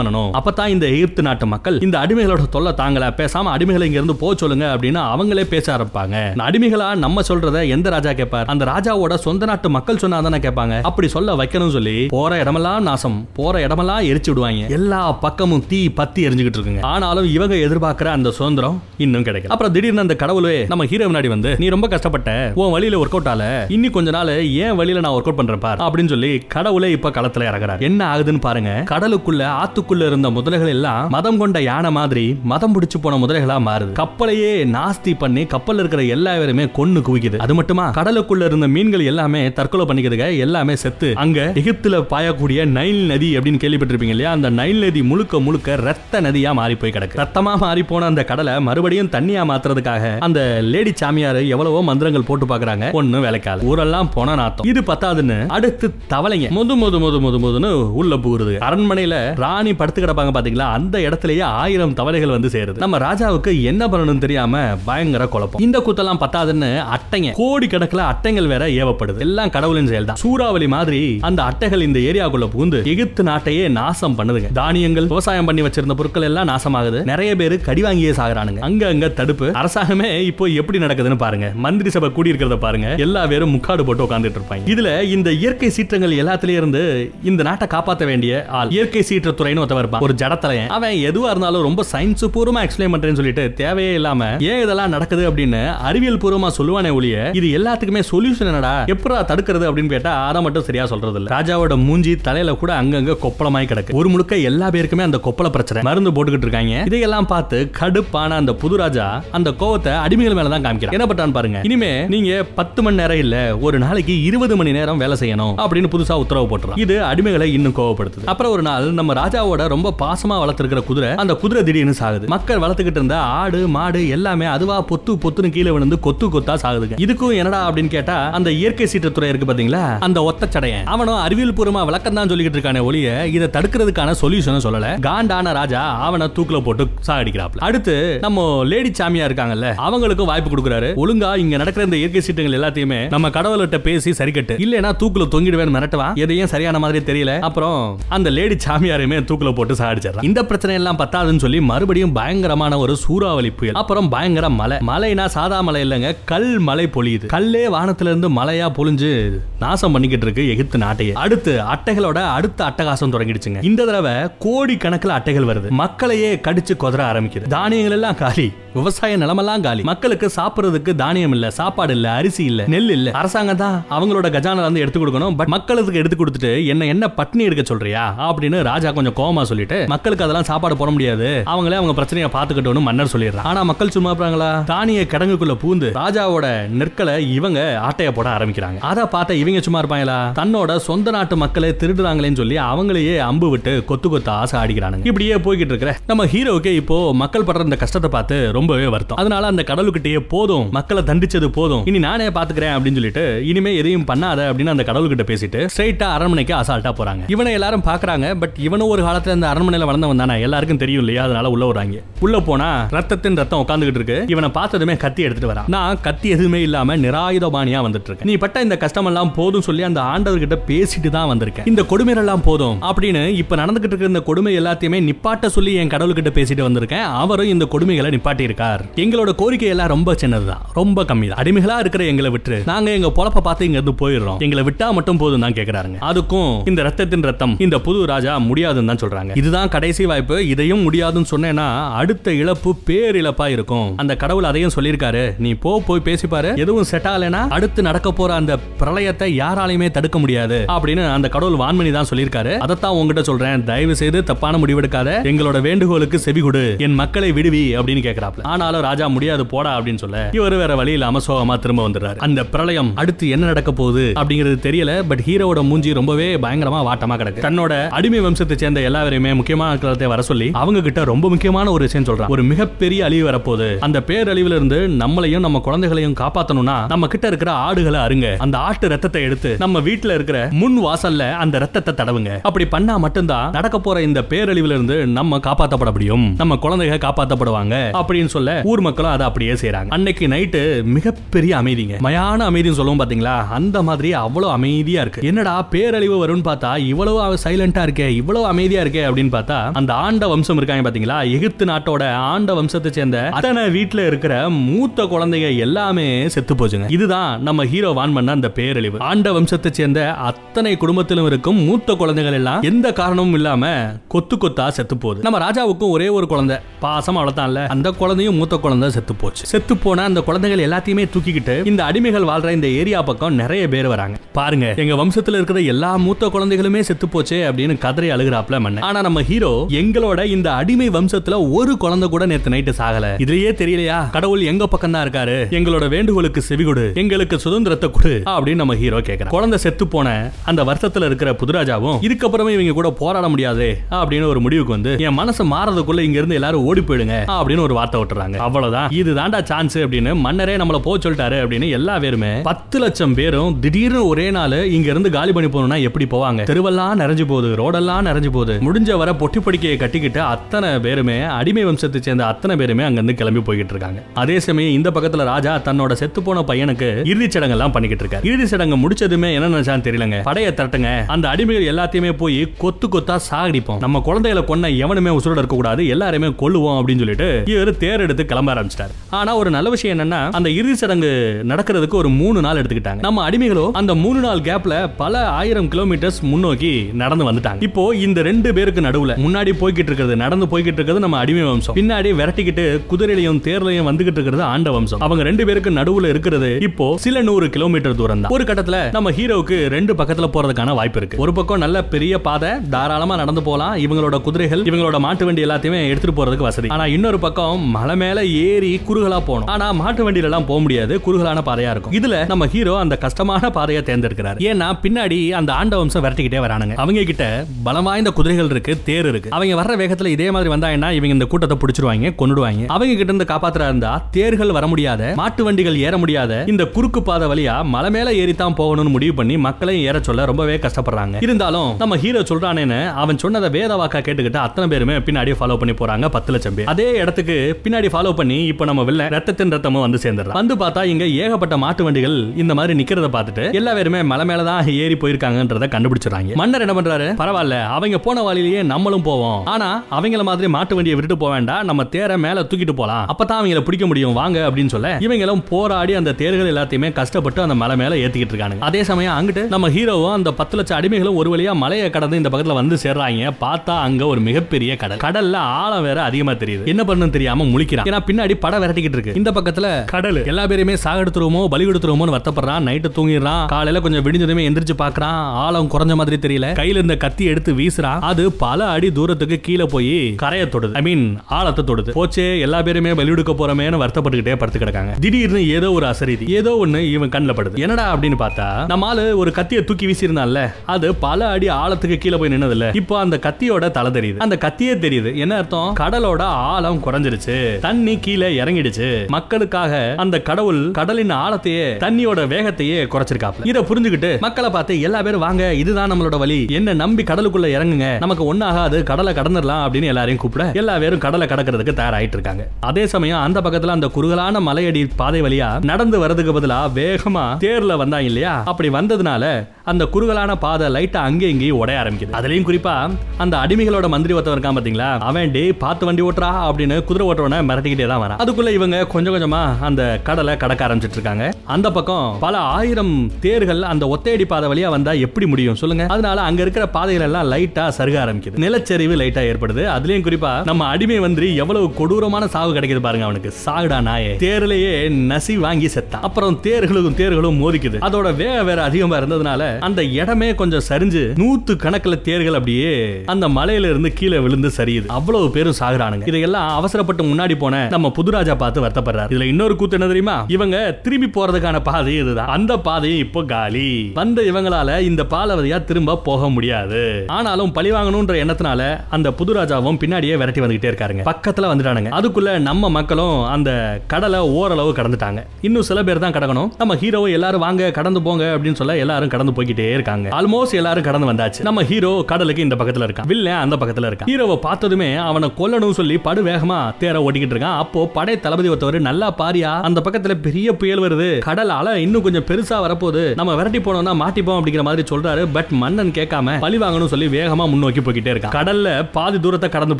பண்ணணும். அப்பதான் இந்த எகிப்து நாட்டு மக்கள் இந்த அடிமைகளோட தொல்லை தாங்கல. பேசாம அடிமைகளை இங்க இருந்து போ சொல்லுங்க அப்படின்னு அவங்களே பேச ஆரம்பிப்பாங்க. அடிமைகளா நம்ம சொல்றத எந்த ராஜா கேட்பார்? அந்த ராஜாவோட சொந்த நாட்டு மக்கள் சொன்னா தானே கேட்பாங்க. அப்படி சொல்ல வைக்கணும் சொல்லி போற இடமெல்லாம் நாசம். போற இடமெல்லாம் எரிச்சு விடுவாங்க. எல்லா பக்கமும் தீ பத்தி எரிஞ்சுக்கிட்டு இருக்குங்க. ஆனாலும் இவங்க எதிர்பார்க்கிற அந்த சுதந்திரம் இன்னும் கிடைக்கும் அப்புறம் திடீர்னு அந்த கடவுளே நம்ம ஹீரோ முன்னாடி வந்து நீ ரொம்ப கஷ்டப்பட்ட. உன் வழியில ஒர்க் அவுட் ஆல இன்னும் கொஞ்ச நாள் ஏன் வழியில நான் ஒர்க் அவுட் பண்றேன் பார். அப்படின்னு சொல்லி கடவுளே இப்ப களத்துல இறங்குறாரு. என்ன ஆகுதுன்னு பாருங்க. கடலுக்குள்ள ஆத்துக்குள்ள இருந்த முதலைகள் எல்லாம் மதம் கொண்ட யானை மாதிரி மதம் பிடிச்சு போன முதலைகளா மாறுது. கப்பலையே நாஸ்தி பண்ணி கப்பல்ல இருக்கிற எல்லா பேருமே கொன்னு குவிக்குது. அது மட்டுமா? கடலுக்குள்ள இருந்த மீன்கள் எல்லாமே தற்கொலை பண்ணிக்குதுங்க எல்லாமே செத்து அங்க எகிப்துல பாயக்கூடிய நைல் நதி அப்படின்னு கேள்விப்பட்டிருப்பீங்க இல்லையா? அந்த நைல் நதி முழுக்க முழுக்க ரத்த நதியா மாறி போய் கிடக்கு. ரத்தமா மாறி போன அந்த கடலை மறுபடியும் தண்ணியா மாத்துறதுக்காக அந்த லேடி சாமியார் எவ்வளவோ மந்திரங்கள் போட்டு பாக்குறாங்க. ஒண்ணு வேலைக்கால ஊரெல்லாம் போன நாத்தம். இது பத்தாதுன்னு அடுத்து தவளைங்க. முது முது முது முது முதுன்னு உள்ள போகுது அரண்மனையில ராணி படுத்து கிடப்பாங்க பாத்தீங்களா? அந்த இடத்துலயே ஆயிரம் தவளைகள் வந்து சேருது. நம்ம ராஜாவுக்கு என்ன பண்ணணும்னு தெரியாம பயங்கர குழப்பம். இந்த கூத்தெல்லாம் பத்தாதுன்னு அட்டைங்க. கோடி கணக்குல அட்டைகள் வேற ஏவப்படுது. எல்லாம் கடவுளின் செயல் தான் சூறாவளி மாதிரி அந்த அட்டைகள் இந்த ஏரியாக்குள்ள பூந்து எகிப்து நாட்டையே நாசம் பண்ணுதுங்க. தானியங்கள் விவசாயம் பண்ணி வச்சிருந்த பொருட்கள் எல்லாம் நாசமாகுது. நிறைய பேர் கடி வாங்கியே சாகுறானுங்க. அங்க அங்க தடுப்பு. அரசாங்கமே இப்போ எப்படி நடக்குதுன்னு பாருங்க. மந்திரி சபை கூடியிருக்கிறத பாருங்க. எல்லா பேரும் முக்காடு போட்டு உட்கார்ந்துட்டு இருப்பாங்க. இதுல இந்த இயற்கை சீற்றங்கள் எல்லாத்துலயும் இருந்து இந்த நாட்டை காப்பாத்த வேண்டிய ஆள் இயற்கை சீற்றத்துறைன்னு ஒருத்தவர் இருப்பான். ஒரு ஜடத்தலையன். அவன் எதுவா இருந்தாலும் ரொம்ப சயின்ஸ் பூர்வமா எக்ஸ்பிளைன் பண்றேன்னு சொல்லிட்டு தேவையே இல்லாம ஏன் இதெல்லாம் நடக்குது அப்படின்னு அறிவியல் பூர்வமா சொல்லுவானே ஒழிய இது எல்லாத்துக்குமே சொல்யூஷன் என்னடா? எப்படா தடுக்கிறது அப்படின்னு கேட்டா அதை மட்டும் சரியா சொல்றது இல்ல ராஜாவோட மூஞ்சி தலையில கூட அங்கங்க கொப்பளமாய் கிடக்கு. ஒரு முழுக்க எல்லா பேருக்குமே அந்த கொப்பள பிரச்சனை. மருந்து போட்டுக்கிட்டு இருக்காங்க. இதையெல்லாம் பார்த்து கடுப்பான அந்த புது ராஜா அந்த கோவத்தை அடிமைகள் மேல தான் காமிக்கிறான். என்ன பண்றான்னு பாருங்க. இனிமே நீங்க பத்து மணி நேரம் இல்ல ஒரு நாளைக்கு இருபது மணி நேரம் வேலை செய்யணும் அப்படின்னு புதுசா உத்தரவு போட்டுறான். இது அடிமைகளை இன்னும் கோவப்படுத்துது. அப்புறம் ஒரு நாள் நம்ம ராஜாவோட ரொம்ப பாசமா வளர்த்திருக்கிற குதிரை அந்த குதிரை திடீர்னு சாகுது. மக்கள் வளர்த்துக்கிட்டு இருந்த ஆடு மாடு எல்லாமே அதுவா பொத்து பொத்துன்னு கீழே விழுந்து கொத்து கொத்தா சாகுதுங்க. இதுக்கும் என்னடா அப்படின்னு கேட்டா அந்த இயற்கை சீற்றத்துறை இருக்கு பாத்தீங்களா? அந்த ஒத்த சடையன் அவனும் அறிவியல் பூர்வமா விளக்கம் தான் சொல்லிக்கிட்டு இருக்கான ஒளிய இதை தடுக்கிறதுக்கான சொல்யூஷன் சொல்லல. காண்டான ராஜா அவனை தூக்குல போட்டு சாகடிக்கிறாப்ல அடுத்து நம்ம லேடி சாமியா இருக்காங்கல்ல அவங்களுக்கும் வாய்ப்பு கொடுக்குறாரு. ஒழுங்கா இங்க நடக்கிற இந்த இயற்கை சீட்டுகள் எல்லாத்தையுமே நம்ம கடவுள்கிட்ட பேசி சரிக்கட்டு. இல்லைன்னா தூக்குல தொங்கிடுவேன் மிரட்டுவான் எதையும் சரியான மாதிரி தெரியல. அப்புறம் அந்த லேடி சாமியாரையுமே தூக்குல போட்டு சாடிச்சிடறான் இந்த பிரச்சனை எல்லாம் பத்தாதுன்னு சொல்லி மறுபடியும் பயங்கரமான ஒரு சூறாவளி புயல். அப்புறம் பயங்கர மழை. மழைனா சாதா மழை இல்லைங்க கல் மழை பொழியுது. கல்லே வானத்துல இருந்து மழையா பொழிஞ்சு நாசம் பண்ணிக்கிட்டு இருக்கு எகிப்து நாட்டையே. அடுத்து அட்டைகளோட அடுத்த அட்டகாசம் தொடங்கிடுச்சுங்க. இந்த தடவை கோடி கணக்கில் அட்டைகள் வருது. மக்களையே கடிச்சு கொதற ஆரம்பிக்குது. தானியங்கள் எல்லாம் காலி. விவசாய நிலமெல்லாம் காலி. மக்களுக்கு சாப்பிடுறதுக்கு தானியம் இல்ல சாப்பாடு இல்ல அரிசி இல்ல நெல் இல்ல. அரசாங்கம் தான் அவங்களோட கஜானா வந்து எடுத்து கொடுக்கணும். பட் மக்களுக்கு எடுத்து கொடுத்துட்டு என்ன என்ன பட்னி எடுக்க சொல்றியா? அப்படின்னு ராஜா கொஞ்சம் கோவமா சொல்லிட்டு மக்களுக்கு அதெல்லாம் சாப்பாடு போட முடியாது. அவங்களே அவங்க பிரச்சனையை பாத்துக்கிட்டோம்னு மன்னர் சொல்லிடுறான். ஆனா மக்கள் சும்மா இருப்பாங்களா? தானிய கிடங்குக்குள்ள பூந்து ராஜாவோட நெற்களை இவங்க ஆட்டைய போட ஆரம்பிக்கிறாங்க. அதை பார்த்த இவங்க சும்மா இருப்பாங்களா? தன்னோட சொந்த நாட்டு மக்களை திருடுறாங்களேன்னு சொல்லி அவங்களையே அம்பு விட்டு கொத்து கொத்து ஆசை ஆடிக்கிறானுங்க. இப்படியே போய்கிட்டு இருக்கிற நம்ம ஹீரோவுக்கு இப்போ மக்கள் படுற இந்த கஷ்டத்தை பார்த்து ரொம்பவே வருத்தம். அதனால அந்த கடவுள்கிட்டயே போதும் மக்களை தண்டிச்சது போதும் இனி நானே பாத்துக்கிறேன் அப்படின்னு சொல்லிட்டு இனிமே எதையும் பண்ணாத அப்படின்னு அந்த கடவுள்கிட்ட பேசிட்டு ஸ்ட்ரைட்டா அரண்மனைக்கு அசால்ட்டா போறாங்க. இவனை எல்லாரும் பாக்குறாங்க பட் இவனும் ஒரு காலத்துல இந்த அரண்மனையில வளர்ந்தவன் தானே எல்லாருக்கும் தெரியும் இல்லையா? அதனால உள்ள வராங்க உள்ள போனா ரத்தத்தின் ரத்தம் உட்காந்துகிட்டு இருக்கு. இவனை பார்த்ததுமே கத்தி எடுத்துட்டு வரான். நான் கத்தி எதுவுமே இல்லாம நிராயுதபாணியா வந்துட்டு இருக்கேன். நீ பட்ட இந்த கஷ்டம் எல்லாம் போதும் சொல்லி அந்த ஆண்டவர்கிட்ட பேசிட்டு தான் வந்திருக்கேன். இந்த கொடுமை எல்லாம் போதும் அப்படின்னு இப்ப நடந்துகிட்டு இருக்க இந்த கொடுமை எல்லாத்தையுமே நிப்பாட்ட சொல்லி என் கடவுள்கிட்ட பேசிட்டு வந்திருக்கேன். அவரும் இந்த கொடுமைகளை நிப்பாட்டி இருக்கார் எங்களோட கோரிக்கை எல்லாம் ரொம்ப சின்னதுதான். ரொம்ப கம்மி தான். அடிமைகளா இருக்கிற எங்களை விட்டு நாங்க எங்க பொழப்ப பார்த்து இங்க இருந்து போயிடுறோம். எங்களை விட்டா மட்டும் போதும் தான் கேக்குறாங்க அதுக்கும் இந்த ரத்தத்தின் ரத்தம் இந்த புது ராஜா முடியாதுன்னு தான் சொல்றாங்க. இதுதான் கடைசி வாய்ப்பு. இதையும் முடியாதுன்னு சொன்னேன்னா அடுத்த இழப்பு பேரிழப்பா இருக்கும். அந்த கடவுள் அதையும் சொல்லியிருக்காரு. நீ போ போய் பேசிப்பாரு எதுவும் செட் ஆகலைன்னா அடுத்து நடக்க போற அந்த பிரளயத்தை யாராலையுமே தடுக்க முடியாது அப்படின்னு அந்த கடவுள் வான்மணி கவுண்டமணி தான் சொல்லியிருக்காரு. அதைத்தான் உங்ககிட்ட சொல்றேன். தயவு செய்து தப்பான முடிவெடுக்காத எங்களோட வேண்டுகோளுக்கு செவி கொடு. என் மக்களை விடுவி அப்படின்னு கேக்குறாப்ல. ஆனாலும் ராஜா முடியாது போடா அப்படின்னு சொல்ல. இவர் வேற வழி இல்லாம சோகமா திரும்ப வந்துடுறாரு. அந்த பிரளயம் அடுத்து என்ன நடக்க போகுது அப்படிங்கிறது தெரியல. பட் ஹீரோட மூஞ்சி ரொம்பவே பயங்கரமா வாட்டமா கிடக்கு. தன்னோட அடிமை வம்சத்தை சேர்ந்த எல்லாரையுமே முக்கியமான ஆட்களத்தை வர சொல்லி அவங்க கிட்ட ரொம்ப முக்கியமான ஒரு விஷயம் சொல்றான். ஒரு மிகப்பெரிய அழிவு வரப்போகுது. அந்த பேரழிவுல இருந்து நம்மளையும் நம்ம குழந்தைகளையும் காப்பாத்தணும்னா நம்ம கிட்ட இருக்கிற ஆடுகளை அருங்க அந்த ஆட்டு ரத்தத்தை எடுத்து நம்ம வீட்டுல இருக்கிற முன் வாசல்ல அந்த ரத்த ரத்தத்தை தடவுங்க. அப்படி பண்ணா மட்டும்தான் நடக்க போற இந்த பேரழிவுல இருந்து நம்ம காப்பாத்தப்பட முடியும். நம்ம குழந்தைங்க காப்பாத்தப்படுவாங்க அப்படின்னு சொல்ல ஊர் மக்களும் அதை அப்படியே செய்யறாங்க அன்னைக்கு நைட்டு மிகப்பெரிய அமைதிங்க. மயான அமைதின்னு சொல்லுவோம் பாத்தீங்களா? அந்த மாதிரி அவ்வளவு அமைதியா இருக்கு. என்னடா பேரழிவு வரும்னு பார்த்தா இவ்வளவு சைலண்டா இருக்கே இவ்வளவு அமைதியா இருக்கே அப்படின்னு பார்த்தா அந்த ஆண்ட வம்சம் இருக்காங்க பாத்தீங்களா? எகிப்து நாட்டோட ஆண்ட வம்சத்தை சேர்ந்த அத்தனை வீட்டுல இருக்கிற மூத்த குழந்தைங்க எல்லாமே செத்து போச்சுங்க. இதுதான் நம்ம ஹீரோ வான் பண்ண அந்த பேரழிவு. ஆண்ட வம்சத்தை சேர்ந்த அத்தனை குடும்பத்திலும் இருக்கும் மூத்த குழந்தைகள் எல்லாம் எந்த காரணமும் இல்லாம கொத்து கொத்தா செத்து போகுது. நம்ம ராஜாவுக்கும் ஒரே ஒரு குழந்தை. பாசமா வளர்த்தான்ல. அந்த குழந்தையும் மூத்த குழந்தை செத்து போச்சு. செத்து போன அந்த குழந்தைகள் எல்லாத்தையுமே தூக்கிக்கிட்டு இந்த அடிமைகள் வாழ்ற இந்த ஏரியா பக்கம் நிறைய பேர் வராங்க. பாருங்க எங்க வம்சத்துல இருக்கிற எல்லா மூத்த குழந்தைகளுமே செத்து போச்சே அப்படின்னு கதறி அழுகிறாப்ல மண்ண ஆனா நம்ம ஹீரோ எங்களோட இந்த அடிமை வம்சத்துல ஒரு குழந்தை கூட நேத்து நைட்டு சாகல. இதுலயே தெரியலையா? கடவுள் எங்க பக்கம் தான் இருக்காரு? எங்களோட வேண்டுகோளுக்கு செவி கொடு எங்களுக்கு சுதந்திரத்தை கொடு அப்படின்னு நம்ம ஹீரோ கேக்குறான். குழந்தை செத்து போன அந்த வருஷத்துல இருக்கிற யுவராஜாவும் இதுக்கப்புறமே இவங்க கூட போராட முடியாது அப்படின்னு ஒரு முடிவுக்கு வந்து என் மனசு மாறதுக்குள்ள இங்க இருந்து எல்லாரும் ஓடி போயிடுங்க அப்படின்னு ஒரு வார்த்தை விட்டுறாங்க. அவ்வளவுதான். இது தாண்டா சான்ஸ் அப்படின்னு மன்னரே நம்மள போக சொல்லிட்டாரு அப்படின்னு எல்லா பேருமே பத்து லட்சம் பேரும் திடீர்னு ஒரே நாள் இங்க இருந்து காலி பண்ணி போகணும்னா எப்படி போவாங்க? தெருவெல்லாம் நிறைஞ்சு போகுது ரோடெல்லாம் நிறைஞ்சு போகுது. முடிஞ்ச வர பொட்டி படிக்கையை கட்டிக்கிட்டு அத்தனை பேருமே அடிமை வம்சத்தை சேர்ந்த அத்தனை பேருமே அங்க இருந்து கிளம்பி போய்கிட்டு இருக்காங்க. அதே சமயம் இந்த பக்கத்துல ராஜா தன்னோட செத்து போன பையனுக்கு இறுதி சடங்கு எல்லாம் பண்ணிக்கிட்டு இருக்காரு. இறுதி சடங்கு முடிச்சதுமே என்ன நினைச்சான்னு தெரியலங்க. படைய திரட்டுங்க. அந்த அடிமை அடிமைகள் எல்லாத்தையுமே போய் கொத்து கொத்தா சாகடிப்போம். நம்ம குழந்தைகளை கொன்ன எவனுமே உசுரோட இருக்க கூடாது எல்லாருமே கொல்லுவோம் அப்படின்னு சொல்லிட்டு இவர் தேர் எடுத்து கிளம்ப ஆரம்பிச்சிட்டார். ஆனா ஒரு நல்ல விஷயம் என்னன்னா அந்த இறுதி சடங்கு நடக்கிறதுக்கு ஒரு மூணு நாள் எடுத்துக்கிட்டாங்க. நம்ம அடிமைகளோ அந்த மூணு நாள் கேப்ல பல ஆயிரம் கிலோமீட்டர்ஸ் முன்னோக்கி நடந்து வந்துட்டாங்க. இப்போ இந்த ரெண்டு பேருக்கு நடுவுல முன்னாடி போய்கிட்டு இருக்கிறது நடந்து போய்கிட்டு இருக்கிறது நம்ம அடிமை வம்சம். பின்னாடி விரட்டிக்கிட்டு குதிரையிலையும் தேர்லையும் வந்துகிட்டு இருக்கிறது ஆண்ட வம்சம். அவங்க ரெண்டு பேருக்கு நடுவுல இருக்கிறது இப்போ சில நூறு கிலோமீட்டர் தூரம் தான் ஒரு கட்டத்துல நம்ம ஹீரோவுக்கு ரெண்டு பக்கத்துல போறதுக்கான வாய்ப்பு இருக்கு. ஒரு பக்கம் நல்ல பெரிய பாதை தாராளமா நடந்து போகலாம் இவங்களோட குதிரைகள் இவங்களோட மாட்டு வண்டி எல்லாத்தையுமே எடுத்துட்டு போறதுக்கு வசதி. ஆனா இன்னொரு பக்கம் மலை மேல ஏறி குறுகலா போகணும். ஆனா மாட்டு வண்டியில எல்லாம் போக முடியாது. குறுகலான பாதையா இருக்கும். இதுல நம்ம ஹீரோ அந்த கஷ்டமான பாதையை தேர்ந்தெடுக்கிறார். ஏன்னா பின்னாடி அந்த ஆண்ட வம்சம் விரட்டிக்கிட்டே வரானுங்க. அவங்க கிட்ட பலம் வாய்ந்த குதிரைகள் இருக்கு தேர் இருக்கு. அவங்க வர்ற வேகத்துல இதே மாதிரி வந்தாங்கன்னா இவங்க இந்த கூட்டத்தை பிடிச்சிருவாங்க கொண்டுடுவாங்க அவங்க கிட்ட இருந்து காப்பாத்துறா இருந்தா தேர்கள் வர முடியாத மாட்டு வண்டிகள் ஏற முடியாத இந்த குறுக்கு பாதை வழியா மலை மேல ஏறித்தான் போகணும்னு முடிவு பண்ணி மக்களையும் ஏற சொல்ல ரொம்பவே கஷ்டப்படுறாங்க. இருந்தாலும் நம்ம ஹீரோ சொல்றானேன்னு அவன் சொன்னதை வேத வாக்கா கேட்டுக்கிட்டு அத்தனை பேருமே பின்னாடி ஃபாலோ பண்ணி போறாங்க பத்து லட்சம் பேர். அதே இடத்துக்கு பின்னாடி ஃபாலோ பண்ணி இப்போ நம்ம வெளில ரத்தத்தின் ரத்தமும் வந்து சேர்ந்துடுறான். வந்து பார்த்தா இங்க ஏகப்பட்ட மாட்டு வண்டிகள் இந்த மாதிரி நிக்கிறத பார்த்துட்டு எல்லா பேருமே மலை மேலதான் ஏறி போயிருக்காங்கன்றத கண்டுபிடிச்சிடறாங்க. மன்னர் என்ன பண்றாரு? பரவாயில்ல அவங்க போன வழியிலேயே நம்மளும் போவோம். ஆனா அவங்கள மாதிரி மாட்டு வண்டியை விட்டுட்டு போக வேண்டாம். நம்ம தேரை மேல தூக்கிட்டு போலாம். அப்பதான் அவங்கள பிடிக்க முடியும். வாங்க அப்படின்னு சொல்ல இவங்களும் போராடி அந்த தேர்கள் எல்லாத்தையுமே கஷ்டப்பட்டு அந்த மலை மேல ஏத்திக்கிட்டு இருக்காங்க அதே சமயம் அங்கிட்டு நம்ம ஹீரோவும் அந்த பத்து லட்சம் அடிமைகள் அடிமைகளும் ஒரு வழியா மலையை கடந்து இந்த பக்கத்துல வந்து சேர்றாங்க. பார்த்தா அங்க ஒரு மிகப்பெரிய கடல். கடல்ல ஆழம் வேற அதிகமா தெரியுது. என்ன பண்ணணும் தெரியாம முழிக்கிறான். ஏன்னா பின்னாடி படம் விரட்டிக்கிட்டு இருக்கு. இந்த பக்கத்துல கடல். எல்லா பேருமே சாகெடுத்துருவோமோ பலி கொடுத்துருவோமோன்னு வருத்தப்படுறான். நைட்டு தூங்கிடுறான். காலையில கொஞ்சம் விடிஞ்சதுமே எந்திரிச்சு பாக்குறான் ஆழம் குறைஞ்ச மாதிரி தெரியல. கையில இந்த கத்தி எடுத்து வீசுறான். அது பல அடி தூரத்துக்கு கீழே போய் கரையை தொடுது. ஐ மீன் ஆழத்தை தொடுது. போச்சே எல்லா பேருமே பலி கொடுக்க போறமேன்னு வருத்தப்பட்டுக்கிட்டே படுத்து கிடக்காங்க. திடீர்னு ஏதோ ஒரு அசரீதி. ஏதோ ஒண்ணு இவன் கண்ணில் படுது. என்னடா அப்படின்னு பார்த்தா நம்ம ஆளு ஒரு கத்தியை தூக்கி வீசியிருந்தான்ல. அது பல அடி ஆழத்துக்கு கீழே போய் நின்னதுல இப்போ அந்த கத்தியோட தலை தெரியுது. அந்த கத்தியே தெரியுது. என்ன அர்த்தம்? கடலோட ஆழம் குறைஞ்சிருச்சு. தண்ணி கீழே இறங்கிடுச்சு. மக்களுக்காக அந்த கடவுள் கடலின் ஆழத்தையே தண்ணியோட வேகத்தையே குறைச்சிருக்காப்ல இத புரிஞ்சுக்கிட்டு மக்களை பார்த்து எல்லா பேரும் வாங்க இதுதான் நம்மளோட வழி. என்ன நம்பி கடலுக்குள்ள இறங்குங்க. நமக்கு ஒன்னாகாது கடலை கடந்துடலாம் அப்படின்னு எல்லாரையும் கூப்பிட எல்லா பேரும் கடலை கடக்கிறதுக்கு தயாராயிட்டு இருக்காங்க அதே சமயம் அந்த பக்கத்துல அந்த குறுகலான மலையடி பாதை வழியா நடந்து வரதுக்கு பதிலா வேகமா தேர்ல வந்தாங்க இல்லையா? அப்படி வந்ததுனால அந்த குறுகலான பாதை லைட்டா அங்கே இங்கேயும் உடைய ஆரம்பிக்குது. அதுலயும் குறிப்பா அந்த அடிமைகளோட மந்திரி ஒருத்தன் இருக்கான் பாத்தீங்களா? அவன் டே பார்த்து வண்டி ஓட்டுறா அப்படின்னு குதிரை ஓட்டுறவன மிரட்டிக்கிட்டே தான் வரான். அதுக்குள்ள இவங்க கொஞ்சம் கொஞ்சமா அந்த கடலை கடக்க ஆரம்பிச்சிட்டு இருக்காங்க. அந்த பக்கம் பல ஆயிரம் தேர்கள் அந்த ஒத்தையடி பாதை வழியா வந்தா எப்படி முடியும் சொல்லுங்க. அதனால அங்க இருக்கிற பாதைகள் எல்லாம் லைட்டா சருக ஆரம்பிக்குது. நிலச்சரிவு லைட்டா ஏற்படுது. அதுலயும் குறிப்பா நம்ம அடிமை வந்து எவ்வளவு கொடூரமான சாவு கிடைக்குது பாருங்க அவனுக்கு. சாகுடா நாயே. தேர்லயே நசி வாங்கி செத்தான். அப்புறம் தேர்களுக்கும் தேர்களும் மோதிக்குது. அதோட வேக வேற அதிகமா இருந்ததுனால அந்த இடமே கொஞ்சம் சரிஞ்சு நூத்து கணக்குல தேர்கள் அப்படியே அந்த மலையில இருந்து கீழே விழுந்து சரியுது. அவ்வளவு பேரும் சாகுறானுங்க. இதையெல்லாம் அவசரப்பட்டு முன்னாடி போன நம்ம புதுராஜா பார்த்து வருத்தப்படுறாரு. இதுல இன்னொரு கூத்து என்ன தெரியுமா? இவங்க திரும்பி போறதுக்கான பாதை இதுதான். அந்த பாதையும் இப்போ காலி. வந்த இவங்களால இந்த பாலவதியா திரும்ப போக முடியாது. ஆனாலும் பழி வாங்கணும்ன்ற எண்ணத்தினால அந்த புதுராஜாவும் பின்னாடியே விரட்டி வந்துகிட்டே இருக்காருங்க. பக்கத்துல வந்துட்டானுங்க. அதுக்குள்ள நம்ம மக்களும் அந்த கடலை ஓரளவு கடந்துட்டாங்க. இன்னும் சில பேர் தான் கடக்கணும். நம்ம ஹீரோ எல்லாரும் வாங்க கடந்து போங்க அப்படின்னு சொல்ல எல்லாரும் கடந்து போய்கிட்டே இருக்காங்க. ஆல்மோஸ்ட் எல்லாரும் கடந்து வந்தாச்சு. நம்ம ஹீரோ கடலுக்கு இந்த பக்கத்துல இருக்கான். வில்ல அந்த பக்கத்துல இருக்கான். ஹீரோவை பார்த்ததுமே அவனை கொல்லணும் சொல்லி படு வேகமா தேர ஓட்டிக்கிட்டு இருக்கான். அப்போ படை தளபதி ஒருத்தவர் நல்லா பாரியா? அந்த பக்கத்துல பெரிய புயல் வருது. கடல் அலை இன்னும் கொஞ்சம் பெருசா வரப்போகுது. நம்ம விரட்டி போனோம்னா மாட்டிப்போம் அப்படிங்கிற மாதிரி சொல்றாரு. பட் மன்னன் கேட்காம பழி வாங்கணும் சொல்லி வேகமா முன்னோக்கி போய்கிட்டே இருக்கான். கடல்ல பாதி தூரத்தை கடந்து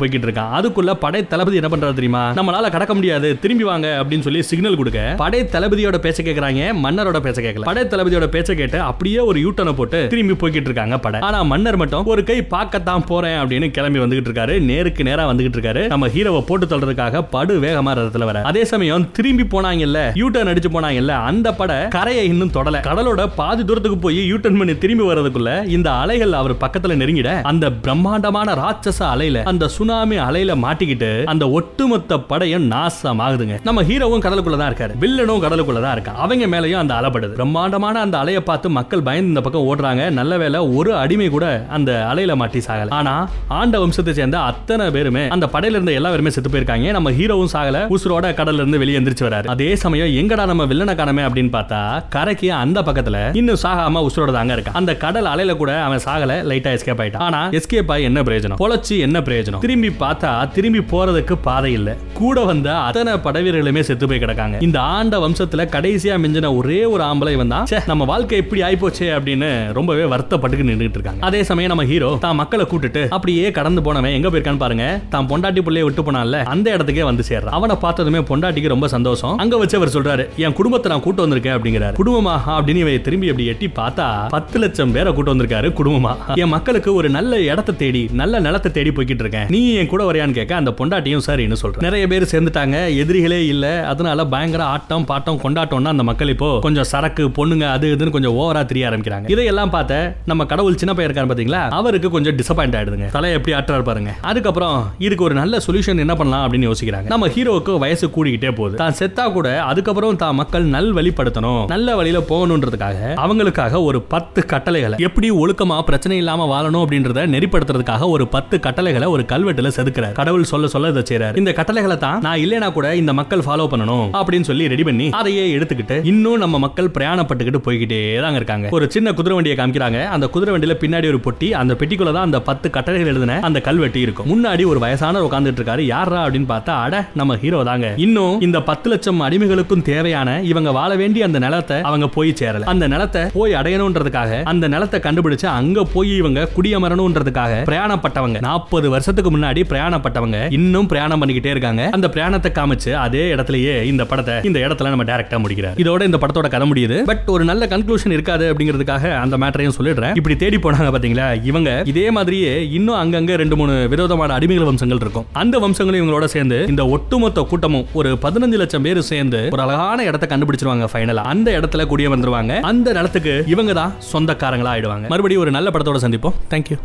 போய்கிட்டு இருக்கான். அதுக்குள்ள படை தளபதி என்ன பண்றாரு தெரியுமா? நம்மளால கடக்க முடியாது. திரும்பி வாங்க அப்படின்னு சொல்லி சிக்னல் கொடுக்க படை தளபதியோட பேச்ச கேக்குறாங்க. மன்னரோட பேச்ச கேட்கல படை தளபதியோட பேச்ச கேட்டு அப்படியே ஒரு யூட்டனை போட்டு திரும்பி போய்கிட்டு இருக்காங்க படை. ஆனா மன்னர் மட்டும் ஒரு கை பார்க்கத்தான் போறேன் அப்படின்னு கிளம்பி வந்துகிட்டு இருக்காரு. நேருக்கு நேரா வந்துகிட்டு இருக்காரு. நம்ம ஹீரோவை போட்டு தள்ளுறதுக்காக படு வேகமா ரதத்துல வர. அதே சமயம் திரும்பி போனாங்கல்ல யூட்டர்ன் அடிச்சு போனாங்கல்ல அந்த படை கரையை இன்னும் தொடல. கடலோட பாதி தூரத்துக்கு போய் யூட்டர்ன் பண்ணி திரும்பி வர்றதுக்குள்ள இந்த அலைகள் அவர் பக்கத்துல நெருங்கிட அந்த பிரம்மாண்டமான ராட்சச அலையில அந்த சுனாமி அலையில மாட்டிக்கிட்டு அந்த ஒட்டுமொத்த படையும் நாசம் ஆகுதுங்க நம்ம ஹீரோவும் கடலுக்குள்ள தான் இருக்காரு. வில்லனும் கடலுக்குள்ள தான் இருக்கான் அவங்க மேலயும் அந்த அலைப்படுது பிரம்மாண்டமான அந்த அலையை பார்த்து மக்கள் பயந்து இந்த பக்கம் ஓடுறாங்க. நல்ல வேலை ஒரு அடிமை கூட அந்த அலையில மாட்டி சாகல. ஆனா ஆண்ட வம்சத்தை சேர்ந்த அத்தனை பேருமே அந்த படையில இருந்த எல்லா பேருமே செத்து போயிருக்காங்க. நம்ம ஹீரோவும் சாகல. உசுரோட கடல்ல இருந்து வெளியே எந்திரிச்சு வராரு. அதே சமயம் எங்கடா நம்ம வில்லனை காணமே அப்படின்னு பார்த்தா கரைக்கு அந்த பக்கத்துல இன்னும் சாகாம உசுரோட தாங்க இருக்கான் அந்த கடல் அலையில கூட அவன் சாகல. லைட்டா எஸ்கேப் ஆயிட்டான். ஆனா எஸ்கேப் ஆகி என்ன பிரயோஜனம்? பொழைச்சு என்ன பிரயோஜனம்? திரும்பி பார்த்தா திரும்பி போறதுக்கு பாதை இல்ல. கூட வந்த அத்தனை படவீரர்களுமே செத்து போய் கிடக்காங்க. இந்த ஆண்ட வம்சத்துல கடைசியா மிஞ்சின ஒரே ஒரு ஆம்பளை வந்தான் நம்ம வாழ்க்கை எப்படி ஆயிப்போச்சே அப்படின்னு ரொம்பவே வருத்தப்பட்டு நின்றுட்டு இருக்காங்க. அதே சமயம் நம்ம ஹீரோ தான் மக்களை கூட்டிட்டு அப்படியே கடந்து போனவன் எங்க போயிருக்கான்னு பாருங்க. தான் பொண்டாட்டி பிள்ளைய விட்டு போனால அந்த இடத்துக்கே வந்து சேர்றான். அவனை பார்த்ததுமே பொண்டாட்டிக்கு ரொம்ப சந்தோஷம். அங்க வச்சு அவர் சொல்றாரு என் குடும்பத்தை நான் கூட்டு வந்திருக்கேன் அப்படிங்கிறாரு. குடும்பமா? அப்படின்னு இவன் திரும்பி அப்படி எட்டி பார்த்தா பத்து லட்சம் பேரை கூட்டு வந்திருக்காரு குடும்பமா? என் மக்களுக்கு ஒரு நல்ல இடத்தை தேடி நல்ல நிலத்தை தேடி போய்கிட்டு இருக்கேன். நீ என் கூட வரையான்னு கேட்க அந்த பொண்டாட்டியும் சரின்னு சொல்றேன் நிறைய பேர் சேர்ந்துட்டாங்க எதிரிகளே இல்ல. அதனால பயங்கர ஆட்டம் பாட்டம் கொண்டாட்டம்னா அந்த மக்கள் இப்போ கொஞ்சம் சரக்கு பொண்ணுங்க அது இதுன்னு கொஞ்சம் ஓவரா தெரிய ஆரம்பிக்கிறாங்க. இதையெல்லாம் பார்த்த நம்ம கடவுள் சின்ன பையன் இருக்காரு பாத்தீங்களா? அவருக்கு கொஞ்சம் டிசப்பாயிண்ட் ஆயிடுதுங்க. தலை எப்படி ஆற்றாரு பாருங்க. அதுக்கப்புறம் இதுக்கு ஒரு நல்ல சொல்யூஷன் என்ன பண்ணலாம் அப்படின்னு யோசிக்கிறாங்க. நம்ம ஹீரோவுக்கு வயசு கூடிக்கிட்டே போகுது. தான் செத்தா கூட அதுக்கப்புறம் தான் மக்கள் நல் வழிப்படுத்தணும் நல்ல வழியில போகணுன்றதுக்காக அவங்களுக்காக ஒரு பத்து கட்டளைகளை எப்படி ஒழுக்கமா பிரச்சனை இல்லாம வாழணும் அப்படின்றத நெறிப்படுத்துறதுக்காக ஒரு பத்து கட்டளைகளை ஒரு கல்வெட்டுல செதுக்கிறார். கடவுள் சொல்ல சொல்ல இதை செய்றாரு. இந்த கட்டளைகளை தான் நான் இல்லைனா கூட இந்த மக்கள் ஃபாலோ பண்ணணும் அப்படின்னு சொல்லி ரெடி பண்ணி அதையே எடுத்துக்கிட்டு இன்னும் நம்ம மக்கள் பிரயாணப்பட்டுக்கிட்டு போய்கிட்டே தாங்க இருக்காங்க. ஒரு சின்ன குதிரை வண்டியை காமிக்கிறாங்க. அந்த குதிரை வண்டியில பின்னாடி ஒரு பொட்டி அந்த பெட்டிக்குள்ள தான் அந்த பத்து கட்டளைகள் எழுதின அந்த கல்வெட்டி இருக்கும். முன்னாடி ஒரு வயசான உட்கார்ந்துட்டு இருக்காரு. யாரா அப்படின்னு பார்த்தா அட நம்ம ஹீரோ தாங்க. இன்னும் இந்த பத்து லட்சம் அடிமைகளுக்கும் தேவையான இவங்க வாழ வேண்டிய அந்த நிலத்தை அவங்க போய் சேரல. அந்த நிலத்தை போய் அடையணுன்றதுக்காக அந்த நிலத்தை கண்டுபிடிச்சு அங்க போய் இவங்க குடியமரணும்ன்றதுக்காக பிரயாணப்பட்டவங்க. நாற்பது வருஷத்துக்கு முன்னாடி பிரயாணப்பட்டவங்க இன்னும் பிரயாணம் பண்ணிக்கிட்டே இருக்காங்க. அந்த பிரயாணத்தை காமிச்சு அதே இடத்துலயே இந்த படத்தை இந்த இடத்துல நம்ம டைரக்டா முடிக்கிறார். இதோட இந்த படத்தோட கதை முடியுது. பட் ஒரு நல்ல கன்க்ளூஷன் இருக்காது அப்படிங்கிறதுக்காக அந்த மேட்டரையும் சொல்லிடுறேன். இப்படி தேடி போனாங்க பாத்தீங்களா? இவங்க இதே மாதிரியே இன்னும் அங்கங்க ரெண்டு மூணு விரோதமான அடிமைகள் வம்சங்கள் இருக்கும். அந்த வம்சங்களும் இவங்களோட சேர்ந்து இந்த ஒட்டுமொத்த கூட்டமும் ஒரு பதினஞ்சு லட்சம் பேர் சேர்ந்து ஒரு அழகான இடத்தை கண்டுபிடிச்சிருவாங்க ஃபைனலா அந்த இடத்துல குடிய வந்துருவாங்க அந்த நிலத்துக்கு இவங்க தான் சொந்தக்காரங்களா ஆயிடுவாங்க. மறுபடியும் ஒரு நல்ல படத்தோட சந்திப்போம். தேங்க்யூ